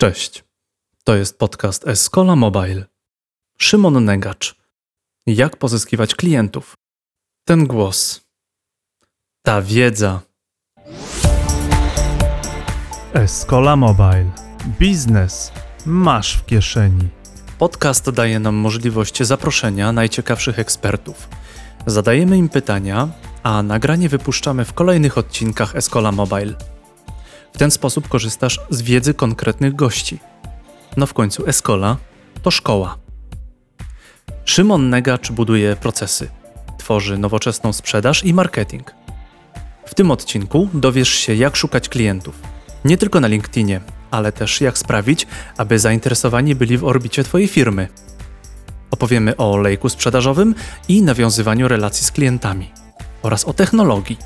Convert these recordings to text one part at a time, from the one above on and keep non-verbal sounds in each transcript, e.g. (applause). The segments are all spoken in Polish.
Cześć. To jest podcast Escola Mobile. Szymon Negacz. Jak pozyskiwać klientów? Ten głos. Ta wiedza. Escola Mobile. Biznes masz w kieszeni. Podcast daje nam możliwość zaproszenia najciekawszych ekspertów. Zadajemy im pytania, a nagranie wypuszczamy w kolejnych odcinkach Escola Mobile. W ten sposób korzystasz z wiedzy konkretnych gości. No w końcu Escola to szkoła. Szymon Negacz buduje procesy, tworzy nowoczesną sprzedaż i marketing. W tym odcinku dowiesz się, jak szukać klientów. Nie tylko na LinkedInie, ale też jak sprawić, aby zainteresowani byli w orbicie Twojej firmy. Opowiemy o lejku sprzedażowym i nawiązywaniu relacji z klientami oraz o technologii.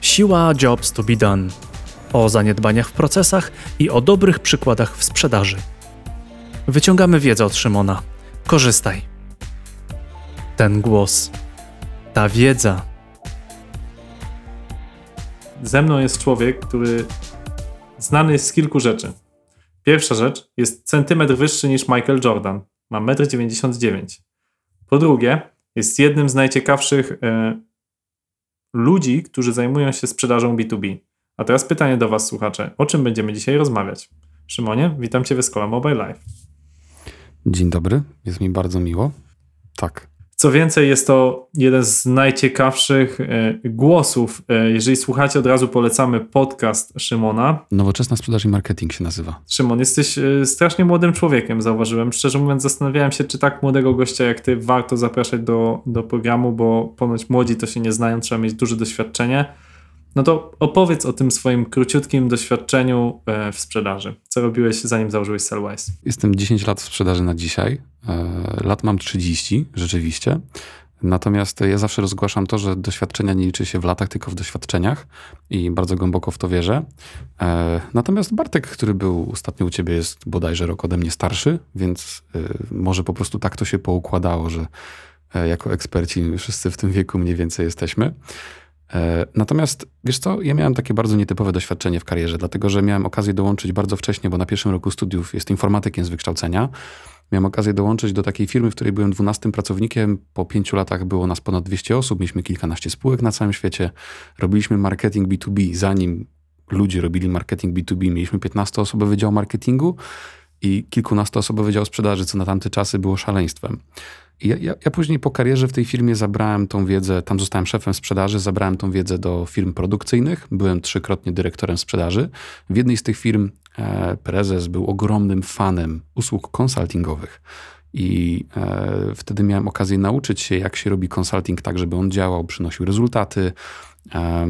Siła jobs to be done o zaniedbaniach w procesach i o dobrych przykładach w sprzedaży. Wyciągamy wiedzę od Szymona. Korzystaj. Ten głos, ta wiedza. Ze mną jest człowiek, który znany jest z kilku rzeczy. Pierwsza rzecz jest centymetr wyższy niż Michael Jordan. Ma 1,99 m. Po drugie, jest jednym z najciekawszych e, ludzi, którzy zajmują się sprzedażą B2B. A teraz pytanie do Was, słuchacze. O czym będziemy dzisiaj rozmawiać? Szymonie, witam Cię w Escola Mobile Life. Dzień dobry, jest mi bardzo miło. Tak. Co więcej, jest to jeden z najciekawszych e, głosów. E, jeżeli słuchacie, od razu polecamy podcast Szymona. Nowoczesna sprzedaż i marketing się nazywa. Szymon, jesteś e, strasznie młodym człowiekiem, zauważyłem. Szczerze mówiąc, zastanawiałem się, czy tak młodego gościa jak ty warto zapraszać do, do programu, bo ponoć młodzi to się nie znają, trzeba mieć duże doświadczenie. No to opowiedz o tym swoim króciutkim doświadczeniu e, w sprzedaży. Co robiłeś zanim założyłeś Sellwise? Jestem 10 lat w sprzedaży na dzisiaj. E, lat mam 30 rzeczywiście. Natomiast ja zawsze rozgłaszam to, że doświadczenia nie liczy się w latach, tylko w doświadczeniach i bardzo głęboko w to wierzę. E, natomiast Bartek, który był ostatnio u ciebie, jest bodajże rok ode mnie starszy, więc może po prostu tak to się poukładało, że jako eksperci wszyscy w tym wieku mniej więcej jesteśmy. E, natomiast wiesz co, ja miałem takie bardzo nietypowe doświadczenie w karierze, dlatego że miałem okazję dołączyć bardzo wcześnie, bo na pierwszym roku studiów jest informatykiem z wykształcenia. Miałem okazję dołączyć do takiej firmy, w której byłem 12 pracownikiem. Po pięciu latach było nas ponad 200 osób, mieliśmy kilkanaście spółek na całym świecie. Robiliśmy marketing B2B, zanim ludzie robili marketing B2B. Mieliśmy 15-osobowy dział marketingu i kilkunastoosobowy dział sprzedaży, co na tamte czasy było szaleństwem. Ja, ja, ja, później po karierze w tej firmie zabrałem tą wiedzę, tam zostałem szefem sprzedaży, zabrałem tą wiedzę do firm produkcyjnych. Byłem trzykrotnie dyrektorem sprzedaży. W jednej z tych firm e, prezes był ogromnym fanem usług konsultingowych. I e, wtedy miałem okazję nauczyć się, jak się robi konsulting tak, żeby on działał, przynosił rezultaty. E,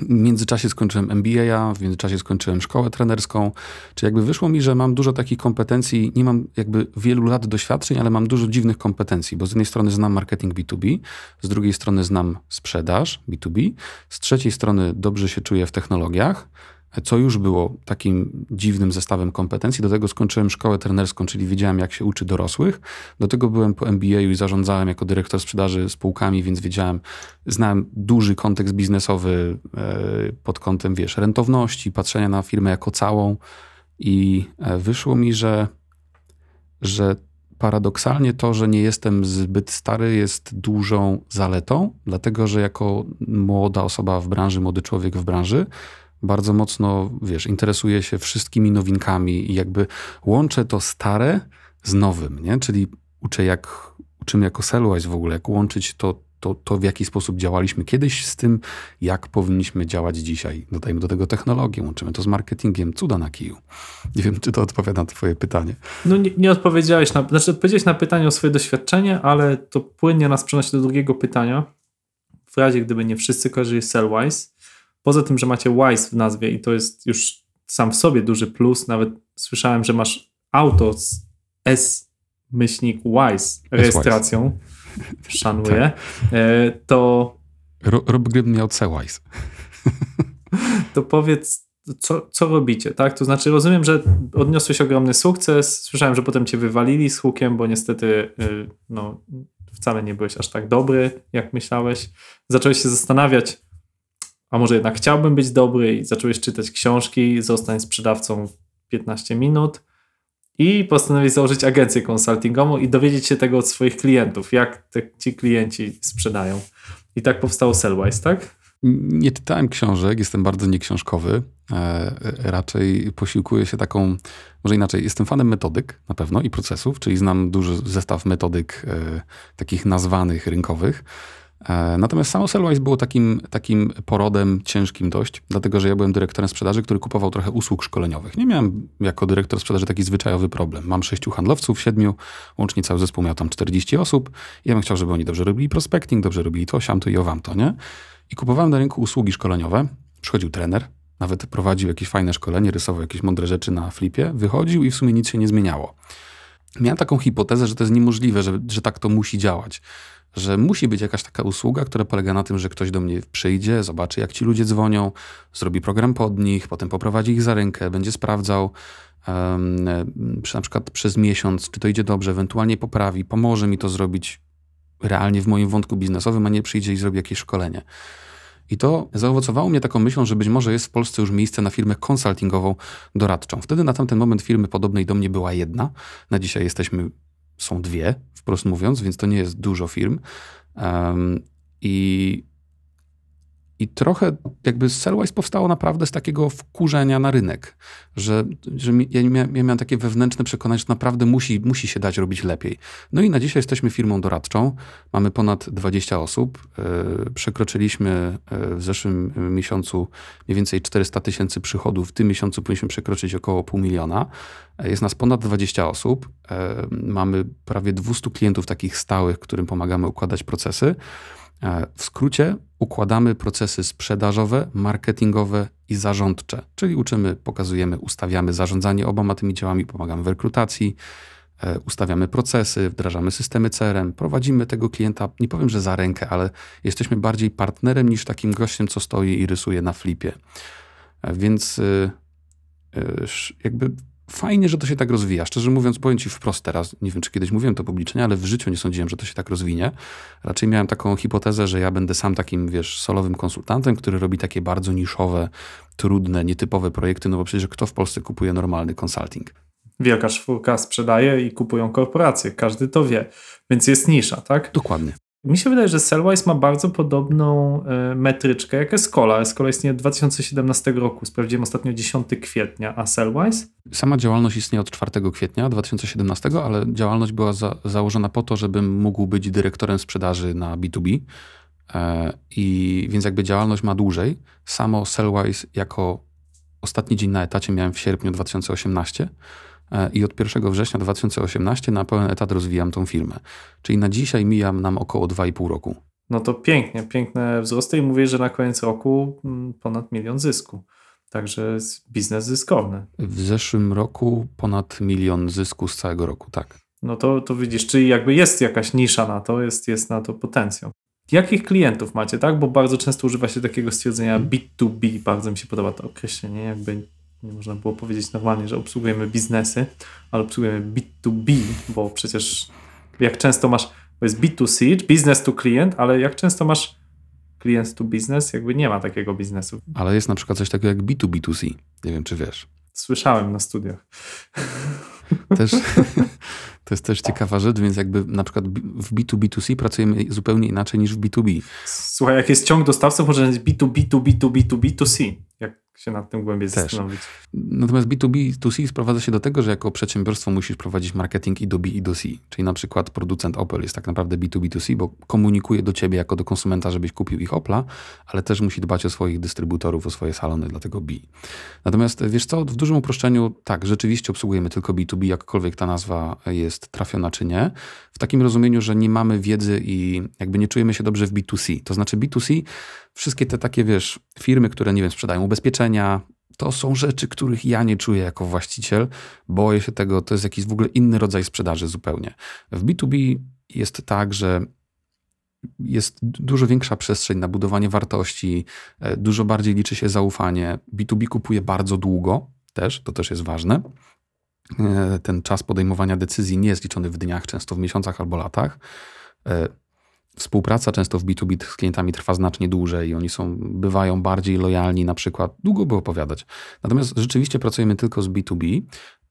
w międzyczasie skończyłem MBA, w międzyczasie skończyłem szkołę trenerską, czy jakby wyszło mi, że mam dużo takich kompetencji, nie mam jakby wielu lat doświadczeń, ale mam dużo dziwnych kompetencji, bo z jednej strony znam marketing B2B, z drugiej strony znam sprzedaż B2B, z trzeciej strony dobrze się czuję w technologiach, co już było takim dziwnym zestawem kompetencji. Do tego skończyłem szkołę trenerską, czyli wiedziałem, jak się uczy dorosłych. Do tego byłem po MBA i zarządzałem jako dyrektor sprzedaży spółkami, więc wiedziałem, znałem duży kontekst biznesowy e, pod kątem, wiesz, rentowności, patrzenia na firmę jako całą. I e, wyszło mi, że, że paradoksalnie to, że nie jestem zbyt stary, jest dużą zaletą, dlatego że jako młoda osoba w branży, młody człowiek w branży, bardzo mocno, wiesz, interesuję się wszystkimi nowinkami i jakby łączę to stare z nowym, nie? Czyli uczę jak, uczymy jako Sellwise w ogóle, jak łączyć to, to, to, w jaki sposób działaliśmy kiedyś z tym, jak powinniśmy działać dzisiaj. Dodajmy do tego technologię, łączymy to z marketingiem, cuda na kiju. Nie wiem, czy to odpowiada na twoje pytanie. No nie, nie odpowiedziałeś na, znaczy odpowiedziałeś na pytanie o swoje doświadczenie, ale to płynnie nas przenosi do drugiego pytania. W razie, gdyby nie wszyscy kojarzyli Sellwise, Poza tym, że macie Wise w nazwie i to jest już sam w sobie duży plus, nawet słyszałem, że masz auto z S myślnik Wise rejestracją, szanuję, tak. E, to... Rob gdybym miał C-Wise. (laughs) to powiedz, co, co robicie, tak? To znaczy rozumiem, że odniosłeś ogromny sukces, słyszałem, że potem cię wywalili z hukiem, bo niestety y, no, wcale nie byłeś aż tak dobry, jak myślałeś. Zacząłeś się zastanawiać, a może jednak chciałbym być dobry i zacząłeś czytać książki, zostań sprzedawcą 15 minut i postanowić założyć agencję konsultingową i dowiedzieć się tego od swoich klientów, jak te, ci klienci sprzedają. I tak powstało Sellwise, tak? Nie czytałem książek, jestem bardzo nieksiążkowy. E, raczej posiłkuję się taką, może inaczej, jestem fanem metodyk na pewno i procesów, czyli znam duży zestaw metodyk e, takich nazwanych rynkowych. E, natomiast samo Sellwise było takim, takim porodem ciężkim dość, dlatego że ja byłem dyrektorem sprzedaży, który kupował trochę usług szkoleniowych. Nie miałem jako dyrektor sprzedaży taki zwyczajowy problem. Mam sześciu handlowców, siedmiu, łącznie cały zespół miał tam 40 osób. Ja bym chciał, żeby oni dobrze robili prospecting, dobrze robili to, siamto i owamto, nie? I kupowałem na rynku usługi szkoleniowe. Przychodził trener, nawet prowadził jakieś fajne szkolenie, rysował jakieś mądre rzeczy na flipie, wychodził i w sumie nic się nie zmieniało. Miałem taką hipotezę, że to jest niemożliwe, że, że tak to musi działać. Że musi być jakaś taka usługa, która polega na tym, że ktoś do mnie przyjdzie, zobaczy, jak ci ludzie dzwonią, zrobi program pod nich, potem poprowadzi ich za rękę, będzie sprawdzał, um, na przykład przez miesiąc, czy to idzie dobrze, ewentualnie poprawi, pomoże mi to zrobić realnie w moim wątku biznesowym, a nie przyjdzie i zrobi jakieś szkolenie. I to zaowocowało mnie taką myślą, że być może jest w Polsce już miejsce na firmę konsultingową doradczą. Wtedy na tamten moment firmy podobnej do mnie była jedna. Na dzisiaj jesteśmy, są dwie, wprost mówiąc, więc to nie jest dużo firm. Um, I i trochę jakby Sellwise powstało naprawdę z takiego wkurzenia na rynek, że, że ja, miałem, ja miałem takie wewnętrzne przekonanie, że naprawdę musi, musi się dać robić lepiej. No i na dzisiaj jesteśmy firmą doradczą, mamy ponad 20 osób, yy, przekroczyliśmy yy, w zeszłym miesiącu mniej więcej 400 tysięcy przychodów, w tym miesiącu powinniśmy przekroczyć około pół miliona. Jest nas ponad 20 osób, mamy prawie 200 klientów takich stałych, którym pomagamy układać procesy. E, w skrócie układamy procesy sprzedażowe, marketingowe i zarządcze, czyli uczymy, pokazujemy, ustawiamy zarządzanie oboma tymi działami, pomagamy w rekrutacji, e, ustawiamy procesy, wdrażamy systemy CRM, prowadzimy tego klienta, nie powiem, że za rękę, ale jesteśmy bardziej partnerem niż takim gościem, co stoi i rysuje na flipie. E, więc jakby fajnie, że to się tak rozwija. Szczerze mówiąc, powiem ci wprost teraz, nie wiem, czy kiedyś mówiłem to publicznie, ale w życiu nie sądziłem, że to się tak rozwinie. Raczej miałem taką hipotezę, że ja będę sam takim, wiesz, solowym konsultantem, który robi takie bardzo niszowe, trudne, nietypowe projekty, no bo przecież kto w Polsce kupuje normalny consulting? Wielka czwórka sprzedaje i kupują korporacje. Każdy to wie. Więc jest nisza, tak? Dokładnie. Mi się wydaje, że Sellwise ma bardzo podobną e, metryczkę jak Escola. Escola istnieje od 2017 roku. Sprawdziłem ostatnio 10 kwietnia, a Sellwise? Sama działalność istnieje od 4 kwietnia 2017, ale działalność była za, założona po to, żebym mógł być dyrektorem sprzedaży na B2B. E, I więc jakby działalność ma dłużej. Samo Sellwise jako ostatni dzień na etacie miałem w sierpniu 2018 E, i od 1 września 2018 na pełen etat rozwijam tą firmę. Czyli na dzisiaj mijam nam około 2,5 roku. No to pięknie, piękne wzrosty i mówię, że na koniec roku mm, ponad milion zysku. Także biznes zyskowny. W zeszłym roku ponad milion zysku z całego roku, tak. No to, to widzisz, czyli jakby jest jakaś nisza na to, jest, jest na to potencjał. Jakich klientów macie, tak? Bo bardzo często używa się takiego stwierdzenia B2B, bardzo mi się podoba to określenie, jakby nie można było powiedzieć normalnie, że obsługujemy biznesy, ale obsługujemy B2B, bo przecież jak często masz, bo jest B2C, business to client, ale jak często masz klient to business, jakby nie ma takiego biznesu. Ale jest na przykład coś takiego jak B2B2C. Nie wiem, czy wiesz. Słyszałem na studiach. Też, to jest też ciekawa rzecz, więc jakby na przykład w B2B2C pracujemy zupełnie inaczej niż w B2B. Słuchaj, jak jest ciąg dostawców, może być B2B2B2B2B2C. Jak się nad tym głębiej Też. zastanowić. Natomiast B2B2C sprowadza się do tego, że jako przedsiębiorstwo musisz prowadzić marketing i do B i do C. Czyli na przykład producent Opel jest tak naprawdę B2B2C, bo komunikuje do ciebie jako do konsumenta, żebyś kupił ich Opla, ale też musi dbać o swoich dystrybutorów, o swoje salony, dlatego B. Natomiast wiesz co, w dużym uproszczeniu tak, rzeczywiście obsługujemy tylko B2B, jakkolwiek ta nazwa jest trafiona czy nie. W takim rozumieniu, że nie mamy wiedzy i jakby nie czujemy się dobrze w B2C. To znaczy B2C wszystkie te takie, wiesz, firmy, które, nie wiem, sprzedają ubezpieczenia, to są rzeczy, których ja nie czuję jako właściciel. Boję się tego, to jest jakiś w ogóle inny rodzaj sprzedaży zupełnie. W B2B jest tak, że jest dużo większa przestrzeń na budowanie wartości, e, dużo bardziej liczy się zaufanie. B2B kupuje bardzo długo też, to też jest ważne. E, ten czas podejmowania decyzji nie jest liczony w dniach, często w miesiącach albo latach. Współpraca często w B2B z klientami trwa znacznie dłużej i oni są, bywają bardziej lojalni na przykład. Długo by opowiadać. Natomiast rzeczywiście pracujemy tylko z B2B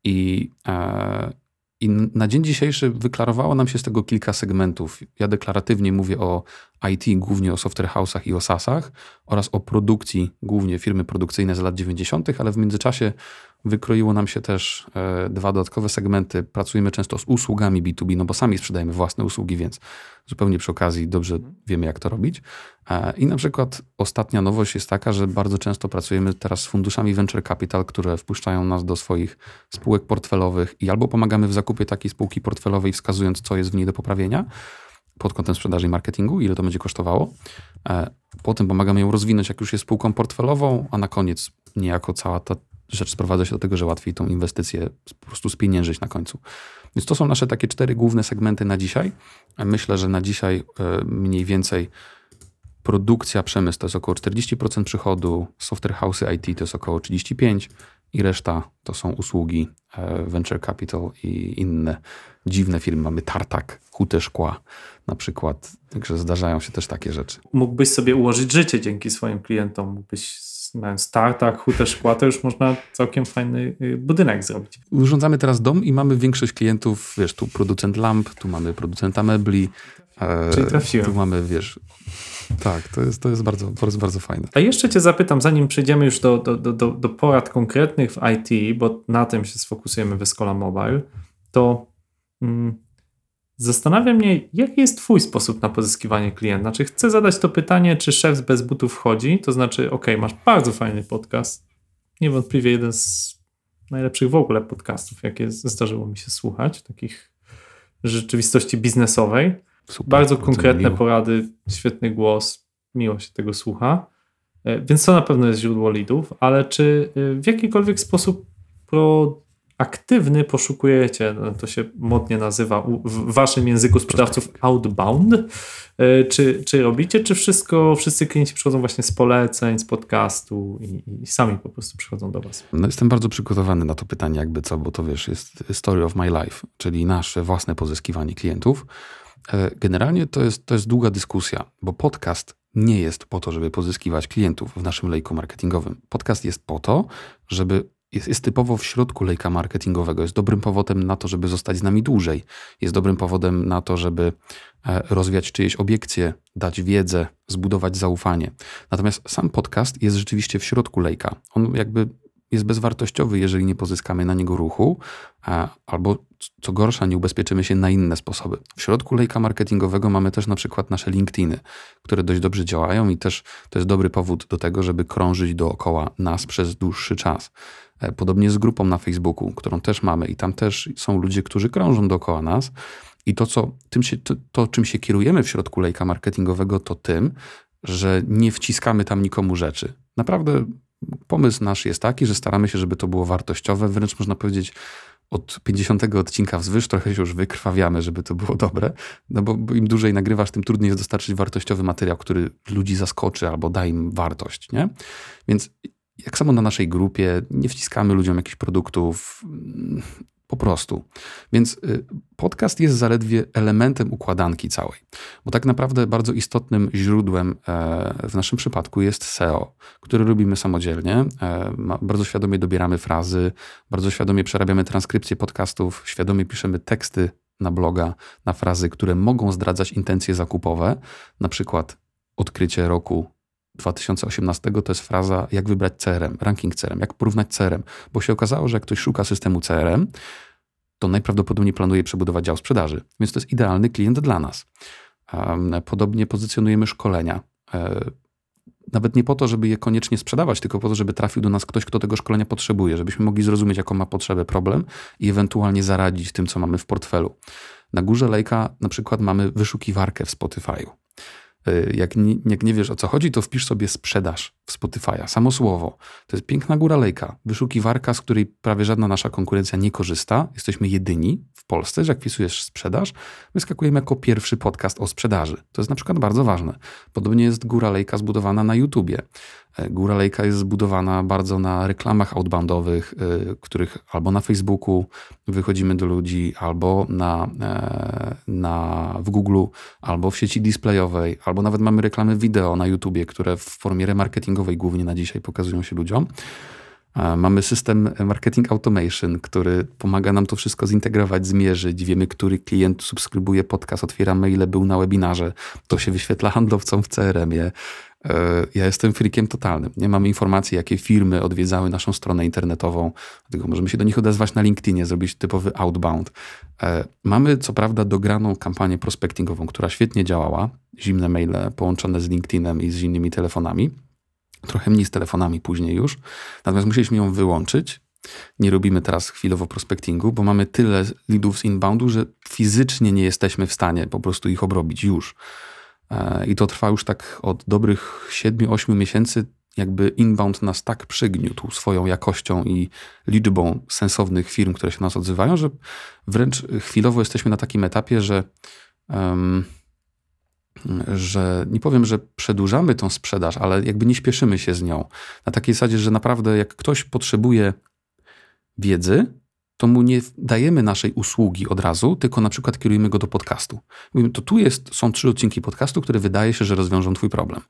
i, e, i na dzień dzisiejszy wyklarowało nam się z tego kilka segmentów. Ja deklaratywnie mówię o IT, głównie o software house'ach i o SaaSach oraz o produkcji, głównie firmy produkcyjne z lat 90., ale w międzyczasie wykroiło nam się też e, dwa dodatkowe segmenty. Pracujemy często z usługami B2B, no bo sami sprzedajemy własne usługi, więc zupełnie przy okazji dobrze wiemy, jak to robić. E, I na przykład ostatnia nowość jest taka, że bardzo często pracujemy teraz z funduszami venture capital, które wpuszczają nas do swoich spółek portfelowych i albo pomagamy w zakupie takiej spółki portfelowej, wskazując, co jest w niej do poprawienia pod kątem sprzedaży i marketingu, ile to będzie kosztowało. E, Potem pomagamy ją rozwinąć, jak już jest spółką portfelową, a na koniec niejako cała ta rzecz sprowadza się do tego, że łatwiej tą inwestycję po prostu spieniężyć na końcu. Więc to są nasze takie cztery główne segmenty na dzisiaj. Myślę, że na dzisiaj e, mniej więcej produkcja, przemysł to jest około 40% przychodu, software house IT to jest około 35% i reszta to są usługi, e, venture capital i inne dziwne firmy. Mamy Tartak, Hutę Szkła na przykład. Także zdarzają się też takie rzeczy. Mógłbyś sobie ułożyć życie dzięki swoim klientom. Mógłbyś, hutę szkła, to już można całkiem fajny y, budynek zrobić. Urządzamy teraz dom i mamy większość klientów, wiesz, tu producent lamp, tu mamy producenta mebli. e, Czyli trafiłem. Tu mamy, wiesz, tak, to jest, to jest bardzo, bardzo, bardzo fajne. A jeszcze cię zapytam, zanim przejdziemy już do, do, do, do, do porad konkretnych w IT, bo na tym się sfokusujemy w Escola Mobile, to mm, zastanawia mnie, jaki jest twój sposób na pozyskiwanie klienta? Znaczy chcę zadać to pytanie, czy szef z bez butów wchodzi, to znaczy, ok, masz bardzo fajny podcast, niewątpliwie jeden z najlepszych w ogóle podcastów, jakie zdarzyło mi się słuchać, takich rzeczywistości biznesowej. Super, Bardzo konkretne porady, świetny głos, miło się tego słucha. E, Więc to na pewno jest źródło leadów, ale czy y, w jakikolwiek sposób proaktywny poszukujecie, no to się modnie nazywa w waszym języku sprzedawców outbound, E, czy, czy robicie, czy wszystko, wszyscy klienci przychodzą właśnie z poleceń, z podcastu i, i sami po prostu przychodzą do was? No jestem bardzo przygotowany na to pytanie, jakby co, bo to wiesz, jest story of my life, czyli nasze własne pozyskiwanie klientów. E, Generalnie to jest, to jest długa dyskusja, bo podcast nie jest po to, żeby pozyskiwać klientów w naszym lejku marketingowym. Podcast jest po to, żeby jest, jest typowo w środku lejka marketingowego. Jest dobrym powodem na to, żeby zostać z nami dłużej. Jest dobrym powodem na to, żeby e, rozwiać czyjeś obiekcje, dać wiedzę, zbudować zaufanie. Natomiast sam podcast jest rzeczywiście w środku lejka. On jakby jest bezwartościowy, jeżeli nie pozyskamy na niego ruchu, albo co gorsza, nie ubezpieczymy się na inne sposoby. W środku lejka marketingowego mamy też na przykład nasze LinkedIny, które dość dobrze działają i też to jest dobry powód do tego, żeby krążyć dookoła nas przez dłuższy czas. E, Podobnie z grupą na Facebooku, którą też mamy i tam też są ludzie, którzy krążą dookoła nas. I to, co, tym się, to, to, czym się kierujemy w środku lejka marketingowego, to tym, że nie wciskamy tam nikomu rzeczy. Naprawdę pomysł nasz jest taki, że staramy się, żeby to było wartościowe, wręcz można powiedzieć od 50 odcinka wzwyż trochę się już wykrwawiamy, żeby to było dobre, no bo im dłużej nagrywasz, tym trudniej jest dostarczyć wartościowy materiał, który ludzi zaskoczy albo da im wartość, nie? Więc jak samo na naszej grupie, nie wciskamy ludziom jakichś produktów, mm, po prostu. Więc y, podcast jest zaledwie elementem układanki całej, bo tak naprawdę bardzo istotnym źródłem e, w naszym przypadku jest SEO, który robimy samodzielnie. E, Bardzo świadomie dobieramy frazy, bardzo świadomie przerabiamy transkrypcje podcastów, świadomie piszemy teksty na bloga, na frazy, które mogą zdradzać intencje zakupowe, na przykład odkrycie roku 2018 to jest fraza, jak wybrać CRM, ranking CRM, jak porównać CRM, bo się okazało, że jak ktoś szuka systemu CRM, to najprawdopodobniej planuje przebudować dział sprzedaży, więc to jest idealny klient dla nas. Podobnie pozycjonujemy szkolenia. E, Nawet nie po to, żeby je koniecznie sprzedawać, tylko po to, żeby trafił do nas ktoś, kto tego szkolenia potrzebuje, żebyśmy mogli zrozumieć, jaką ma potrzebę, problem i ewentualnie zaradzić tym, co mamy w portfelu. Na górze lejka na przykład mamy wyszukiwarkę w Spotify'u. Y, Jak nie, jak nie wiesz o co chodzi, to wpisz sobie sprzedaż w Spotify'a, samo słowo. To jest piękna góra lejka, wyszukiwarka, z której prawie żadna nasza konkurencja nie korzysta. Jesteśmy jedyni w Polsce, że jak wpisujesz sprzedaż, wyskakujemy jako pierwszy podcast o sprzedaży. To jest na przykład bardzo ważne. Podobnie jest góra lejka zbudowana na YouTubie. E, Góra Lejka jest zbudowana bardzo na reklamach outboundowych, y, których albo na Facebooku wychodzimy do ludzi, albo na, e, na, w Google, albo w sieci displayowej, albo nawet mamy reklamy wideo na YouTubie, które w formie remarketingowej głównie na dzisiaj pokazują się ludziom. E, Mamy system marketing automation, który pomaga nam to wszystko zintegrować, zmierzyć. Wiemy, który klient subskrybuje podcast, otwiera maile, był na webinarze. To się wyświetla handlowcom w CRM-ie. Ja jestem freakiem totalnym. Nie mamy informacji, jakie firmy odwiedzały naszą stronę internetową, dlatego możemy się do nich odezwać na LinkedInie, zrobić typowy outbound. E, Mamy co prawda dograną kampanię prospectingową, która świetnie działała. Zimne maile połączone z LinkedInem i z innymi telefonami. Trochę mniej z telefonami później już. Natomiast musieliśmy ją wyłączyć. Nie robimy teraz chwilowo prospectingu, bo mamy tyle leadów z inboundu, że fizycznie nie jesteśmy w stanie po prostu ich obrobić już. E, I to trwa już tak od dobrych 7-8 miesięcy. Jakby inbound nas tak przygniótł swoją jakością i liczbą sensownych firm, które się nas odzywają, że wręcz chwilowo jesteśmy na takim etapie, że, em, że nie powiem, że przedłużamy tą sprzedaż, ale jakby nie śpieszymy się z nią. Na takiej zasadzie, że naprawdę jak ktoś potrzebuje wiedzy, to mu nie dajemy naszej usługi od razu, tylko na przykład kierujemy go do podcastu. Mówimy, to tu jest, są trzy odcinki podcastu, które wydaje się, że rozwiążą twój problem.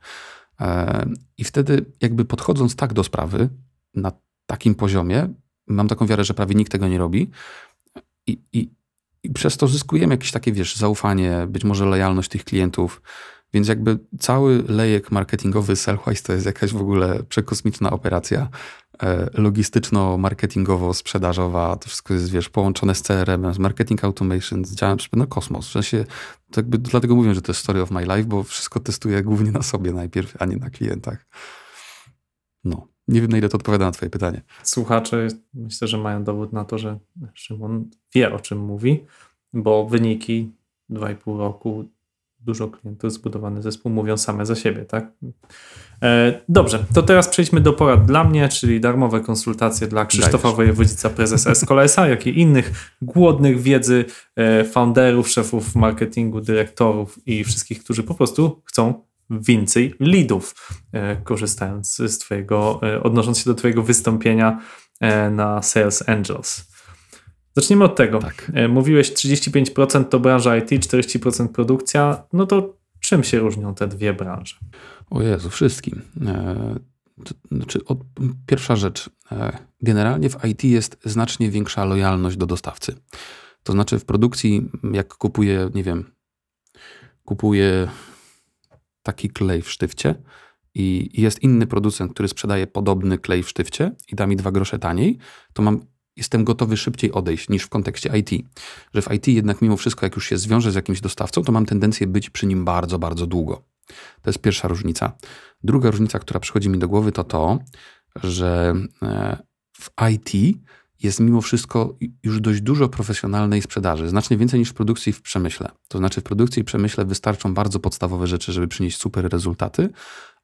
E, I wtedy jakby podchodząc tak do sprawy, na takim poziomie, mam taką wiarę, że prawie nikt tego nie robi i, i, i przez to zyskujemy jakieś takie, wiesz, zaufanie, być może lojalność tych klientów, więc jakby cały lejek marketingowy Sellwise to jest jakaś w ogóle przekosmiczna operacja logistyczno-marketingowo-sprzedażowa. To wszystko jest, wiesz, połączone z CRM, z marketing automation, z działem no kosmos. W sensie, to jakby dlatego mówię, że to jest story of my life, bo wszystko testuję głównie na sobie najpierw, a nie na klientach. No. Nie wiem, na ile to odpowiada na twoje pytanie. Słuchacze myślę, że mają dowód na to, że Szymon wie, o czym mówi, bo wyniki 2,5 roku, dużo klientów, zbudowany zespół mówią same za siebie, tak? E, Dobrze, to teraz przejdźmy do porad dla mnie, czyli darmowe konsultacje dla Krzysztofa Dajesz. Wojewodzica, prezesa Eskolesa, (laughs) jak i innych głodnych wiedzy e, founderów, szefów marketingu, dyrektorów i wszystkich, którzy po prostu chcą więcej leadów, e, korzystając z twojego, odnosząc się do twojego wystąpienia na Sales Angels. Zacznijmy od tego. Tak. E, Mówiłeś 35% to branża IT, 40% produkcja. No to czym się różnią te dwie branże? O Jezu, wszystkim. E, znaczy, od, pierwsza rzecz. E, generalnie w IT jest znacznie większa lojalność do dostawcy. To znaczy w produkcji, jak kupuję, nie wiem, kupuję taki klej w sztywcie i jest inny producent, który sprzedaje podobny klej w sztywcie i da mi dwa grosze taniej, to mam, jestem gotowy szybciej odejść niż w kontekście IT. Że w IT jednak mimo wszystko, jak już się zwiążę z jakimś dostawcą, to mam tendencję być przy nim bardzo, bardzo długo. To jest pierwsza różnica. Druga różnica, która przychodzi mi do głowy, to to, że e, w IT jest mimo wszystko już dość dużo profesjonalnej sprzedaży, znacznie więcej niż w produkcji i w przemyśle. To znaczy w produkcji i przemyśle wystarczą bardzo podstawowe rzeczy, żeby przynieść super rezultaty,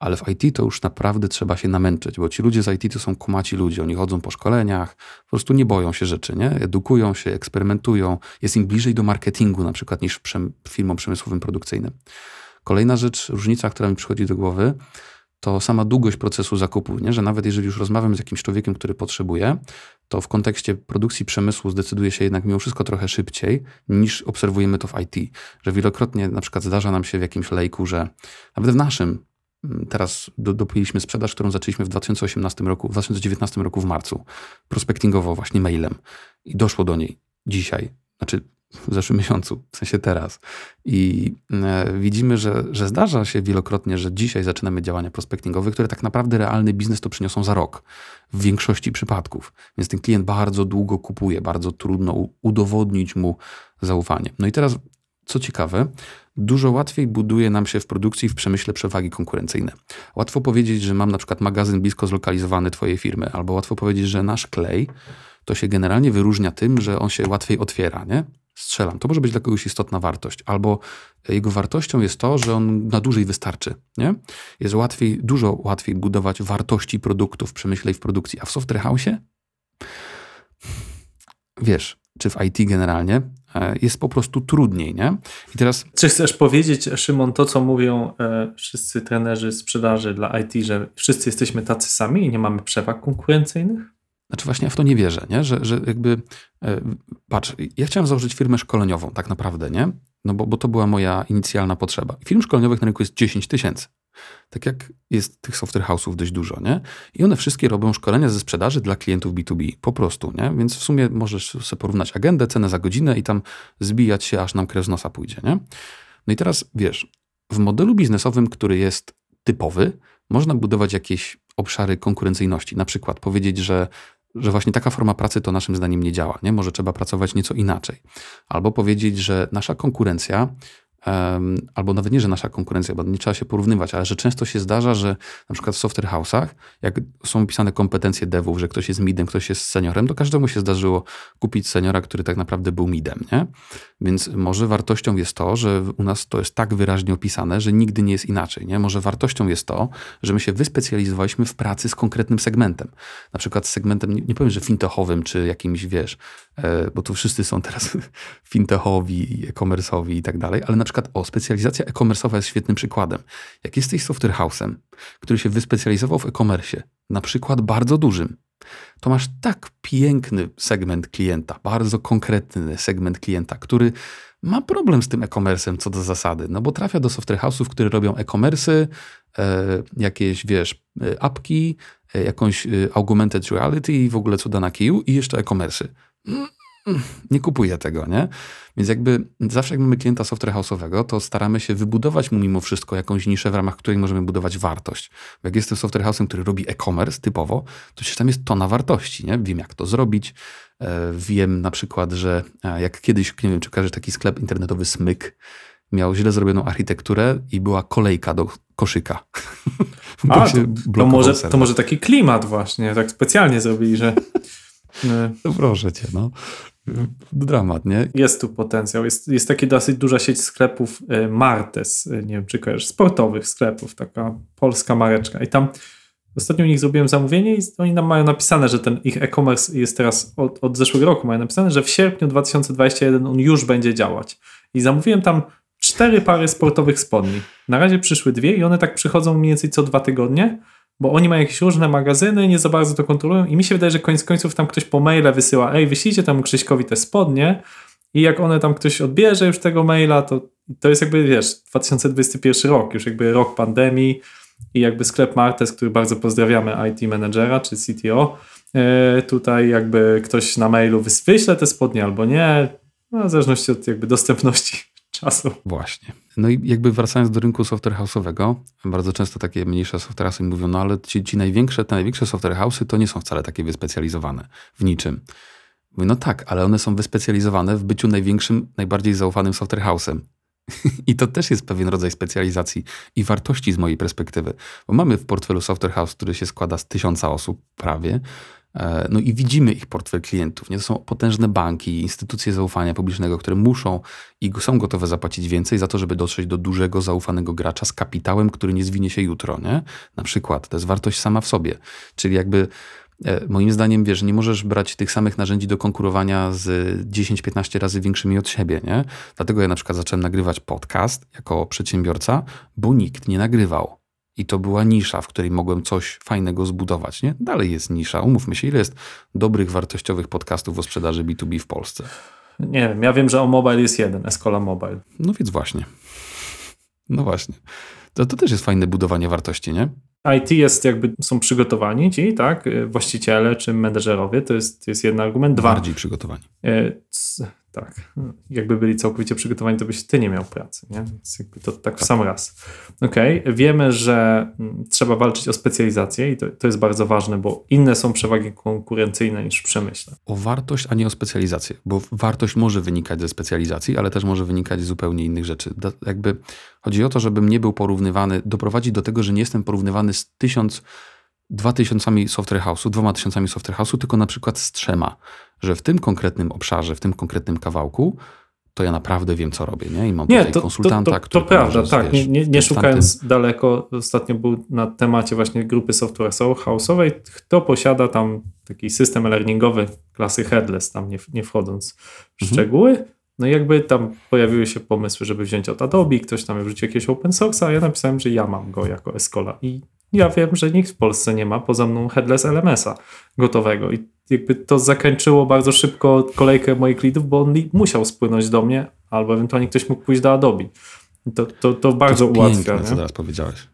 ale w IT to już naprawdę trzeba się namęczyć, bo ci ludzie z IT to są kumaci ludzie, oni chodzą po szkoleniach, po prostu nie boją się rzeczy, nie? Edukują się, eksperymentują, jest im bliżej do marketingu na przykład niż przem- firmom przemysłowym produkcyjnym. Kolejna rzecz, różnica, która mi przychodzi do głowy, to sama długość procesu zakupu, nie? że nawet jeżeli już rozmawiam z jakimś człowiekiem, który potrzebuje, to w kontekście produkcji przemysłu zdecyduje się jednak mimo wszystko trochę szybciej niż obserwujemy to w IT. Że wielokrotnie na przykład zdarza nam się w jakimś lejku, że nawet w naszym, teraz do, dopiliśmy sprzedaż, którą zaczęliśmy w 2018 roku, w 2019 roku w marcu, prospektingowo właśnie mailem i doszło do niej dzisiaj, znaczy w zeszłym miesiącu, w sensie teraz. I e, widzimy, że, że zdarza się wielokrotnie, że dzisiaj zaczynamy działania prospektingowe, które tak naprawdę realny biznes to przyniosą za rok w większości przypadków. Więc ten klient bardzo długo kupuje, bardzo trudno udowodnić mu zaufanie. No i teraz, co ciekawe, dużo łatwiej buduje nam się w produkcji w przemyśle przewagi konkurencyjne. Łatwo powiedzieć, że mam na przykład magazyn blisko zlokalizowany twojej firmy, albo łatwo powiedzieć, że nasz klej to się generalnie wyróżnia tym, że on się łatwiej otwiera, nie? Strzelam. To może być dla kogoś istotna wartość. Albo jego wartością jest to, że on na dłużej wystarczy, nie? Jest łatwiej, dużo łatwiej budować wartości produktów w przemyśle i w produkcji. A w software house'ie wiesz, czy w IT generalnie e, jest po prostu trudniej, nie? I teraz Czy chcesz powiedzieć, Szymon, to co mówią e, wszyscy trenerzy sprzedaży dla IT, że wszyscy jesteśmy tacy sami i nie mamy przewag konkurencyjnych? Znaczy właśnie ja w to nie wierzę, nie? Że, że jakby, e, patrz, ja chciałem założyć firmę szkoleniową tak naprawdę, nie? No bo, bo to była moja inicjalna potrzeba. Firm szkoleniowych na rynku jest 10 tysięcy. Tak jak jest tych software house'ów dość dużo, nie? I one wszystkie robią szkolenia ze sprzedaży dla klientów B2B, po prostu, nie? Więc w sumie możesz sobie porównać agendę, cenę za godzinę i tam zbijać się, aż nam krew z nosa pójdzie, nie? No i teraz, wiesz, w modelu biznesowym, który jest typowy, można budować jakieś obszary konkurencyjności. Na przykład powiedzieć, że że właśnie taka forma pracy to naszym zdaniem nie działa, nie? Może trzeba pracować nieco inaczej. Albo powiedzieć, że nasza konkurencja, albo nawet nie, że nasza konkurencja, bo nie trzeba się porównywać, ale że często się zdarza, że na przykład w software house'ach, jak są opisane kompetencje devów, że ktoś jest midem, ktoś jest seniorem, to każdemu się zdarzyło kupić seniora, który tak naprawdę był midem, nie? Więc może wartością jest to, że u nas to jest tak wyraźnie opisane, że nigdy nie jest inaczej, nie? Może wartością jest to, że my się wyspecjalizowaliśmy w pracy z konkretnym segmentem. Na przykład z segmentem, nie, powiem, że fintechowym, czy jakimś, wiesz, e, bo tu wszyscy są teraz (laughs) fintechowi e-commerce'owi i tak dalej, ale na przykład, o, specjalizacja e-commerce'owa jest świetnym przykładem. Jak jesteś software house'em, który się wyspecjalizował w e-commerce, na przykład bardzo dużym, to masz tak piękny segment klienta, bardzo konkretny segment klienta, który ma problem z tym e-commerce'em co do zasady, no bo trafia do software house'ów, które robią e-commerce'y, e, jakieś, wiesz, e, apki, e, jakąś e, augmented reality i w ogóle cuda na kiju i jeszcze e-commerce'y. Nie kupuję tego, nie? Więc jakby zawsze jak mamy klienta software house'owego, to staramy się wybudować mu mimo wszystko jakąś niszę, w ramach której możemy budować wartość. Bo jak jestem software house'em, który robi e-commerce typowo, to się tam jest tona wartości, nie? Wiem jak to zrobić, e, wiem na przykład, że e, jak kiedyś, nie wiem czy kojarzysz taki sklep internetowy Smyk, miał źle zrobioną architekturę i była kolejka do koszyka. (laughs) A, to, to, może, serwer. to może taki klimat właśnie, tak specjalnie zrobili, że (laughs) e, No proszę cię, no. Dramat, nie? jest tu potencjał. Jest, jest taka dosyć duża sieć sklepów e, Martes, e, nie wiem czy kojarzysz, sportowych sklepów, taka polska mareczka i tam ostatnio u nich zrobiłem zamówienie i oni nam mają napisane, że ten ich e-commerce jest teraz od, od zeszłego roku, mają napisane, że w sierpniu 2021 on już będzie działać. I zamówiłem tam cztery pary sportowych spodni. Na razie przyszły dwie i one tak przychodzą mniej więcej co dwa tygodnie, bo oni mają jakieś różne magazyny, nie za bardzo to kontrolują i mi się wydaje, że koniec końców tam ktoś po maile wysyła, ej, wyślijcie tam Krzyśkowi te spodnie i jak one tam ktoś odbierze już tego maila, to, to jest jakby, wiesz, 2021 rok, już jakby rok pandemii i jakby sklep Martes, który bardzo pozdrawiamy IT menedżera czy CTO, e, tutaj jakby ktoś na mailu wyśle te spodnie albo nie, no, w zależności od jakby dostępności czasu. Właśnie. No i jakby wracając do rynku software house'owego, bardzo często takie mniejsze software house'y mówią, no ale ci, ci największe, te największe software house'y to nie są wcale takie wyspecjalizowane w niczym. Mówię, no tak, ale one są wyspecjalizowane w byciu największym, najbardziej zaufanym software house'em. (laughs) I to też jest pewien rodzaj specjalizacji i wartości z mojej perspektywy. Bo mamy w portfelu software house, który się składa z tysiąca osób prawie, No i widzimy ich portfel klientów. Nie? To są potężne banki, instytucje zaufania publicznego, które muszą i są gotowe zapłacić więcej za to, żeby dotrzeć do dużego, zaufanego gracza z kapitałem, który nie zwinie się jutro. Nie? Na przykład to jest wartość sama w sobie. Czyli jakby e, moim zdaniem, wiesz, nie możesz brać tych samych narzędzi do konkurowania z 10-15 razy większymi od siebie. Nie? Dlatego ja na przykład zacząłem nagrywać podcast jako przedsiębiorca, bo nikt nie nagrywał. I to była nisza, w której mogłem coś fajnego zbudować. Nie? Dalej jest nisza. Umówmy się, ile jest dobrych, wartościowych podcastów o sprzedaży B2B w Polsce. Nie wiem, ja wiem, że o mobile jest jeden, Escola Mobile. No więc właśnie. No właśnie. To, to też jest fajne budowanie wartości, nie? IT jest jakby, są przygotowani ci, tak, właściciele czy menedżerowie, to jest, to jest jeden argument. Dwa, Bardziej przygotowani. Tak, jakby byli całkowicie przygotowani, to byś ty nie miał pracy, nie? Więc jakby to tak w sam raz. Okej, wiemy, że mm, trzeba walczyć o specjalizację i to, to jest bardzo ważne, bo inne są przewagi konkurencyjne niż w przemyśle. O wartość, a nie o specjalizację. Bo wartość może wynikać ze specjalizacji, ale też może wynikać z zupełnie innych rzeczy. Da, jakby chodzi o to, żebym nie był porównywany, doprowadzić do tego, że nie jestem porównywany z tysiąc, dwa tysiącami software house'u, dwoma tysiącami software house'u, tylko na przykład z trzema. Że w tym konkretnym obszarze, w tym konkretnym kawałku to ja naprawdę wiem, co robię, nie? I mam Nie, tutaj to, to, konsultanta, to, który to prawda, tak. wiesz, Nie, nie, szukając tamtym. daleko, ostatnio był na temacie właśnie grupy software house'owej, kto posiada tam taki system learningowy klasy headless, tam nie, nie wchodząc w Mhm. szczegóły. No i jakby tam pojawiły się pomysły, żeby wziąć od Adobe, ktoś tam wrzucił jakiegoś open source'a, a ja napisałem, że ja mam go jako Escola i ja wiem, że nikt w Polsce nie ma poza mną headless LMS-a gotowego i jakby to zakończyło bardzo szybko kolejkę moich leadów, bo on musiał spłynąć do mnie, albo ewentualnie ktoś mógł pójść do Adobe. I To, to, to bardzo to ułatwia. piękne, co nie? teraz powiedziałeś.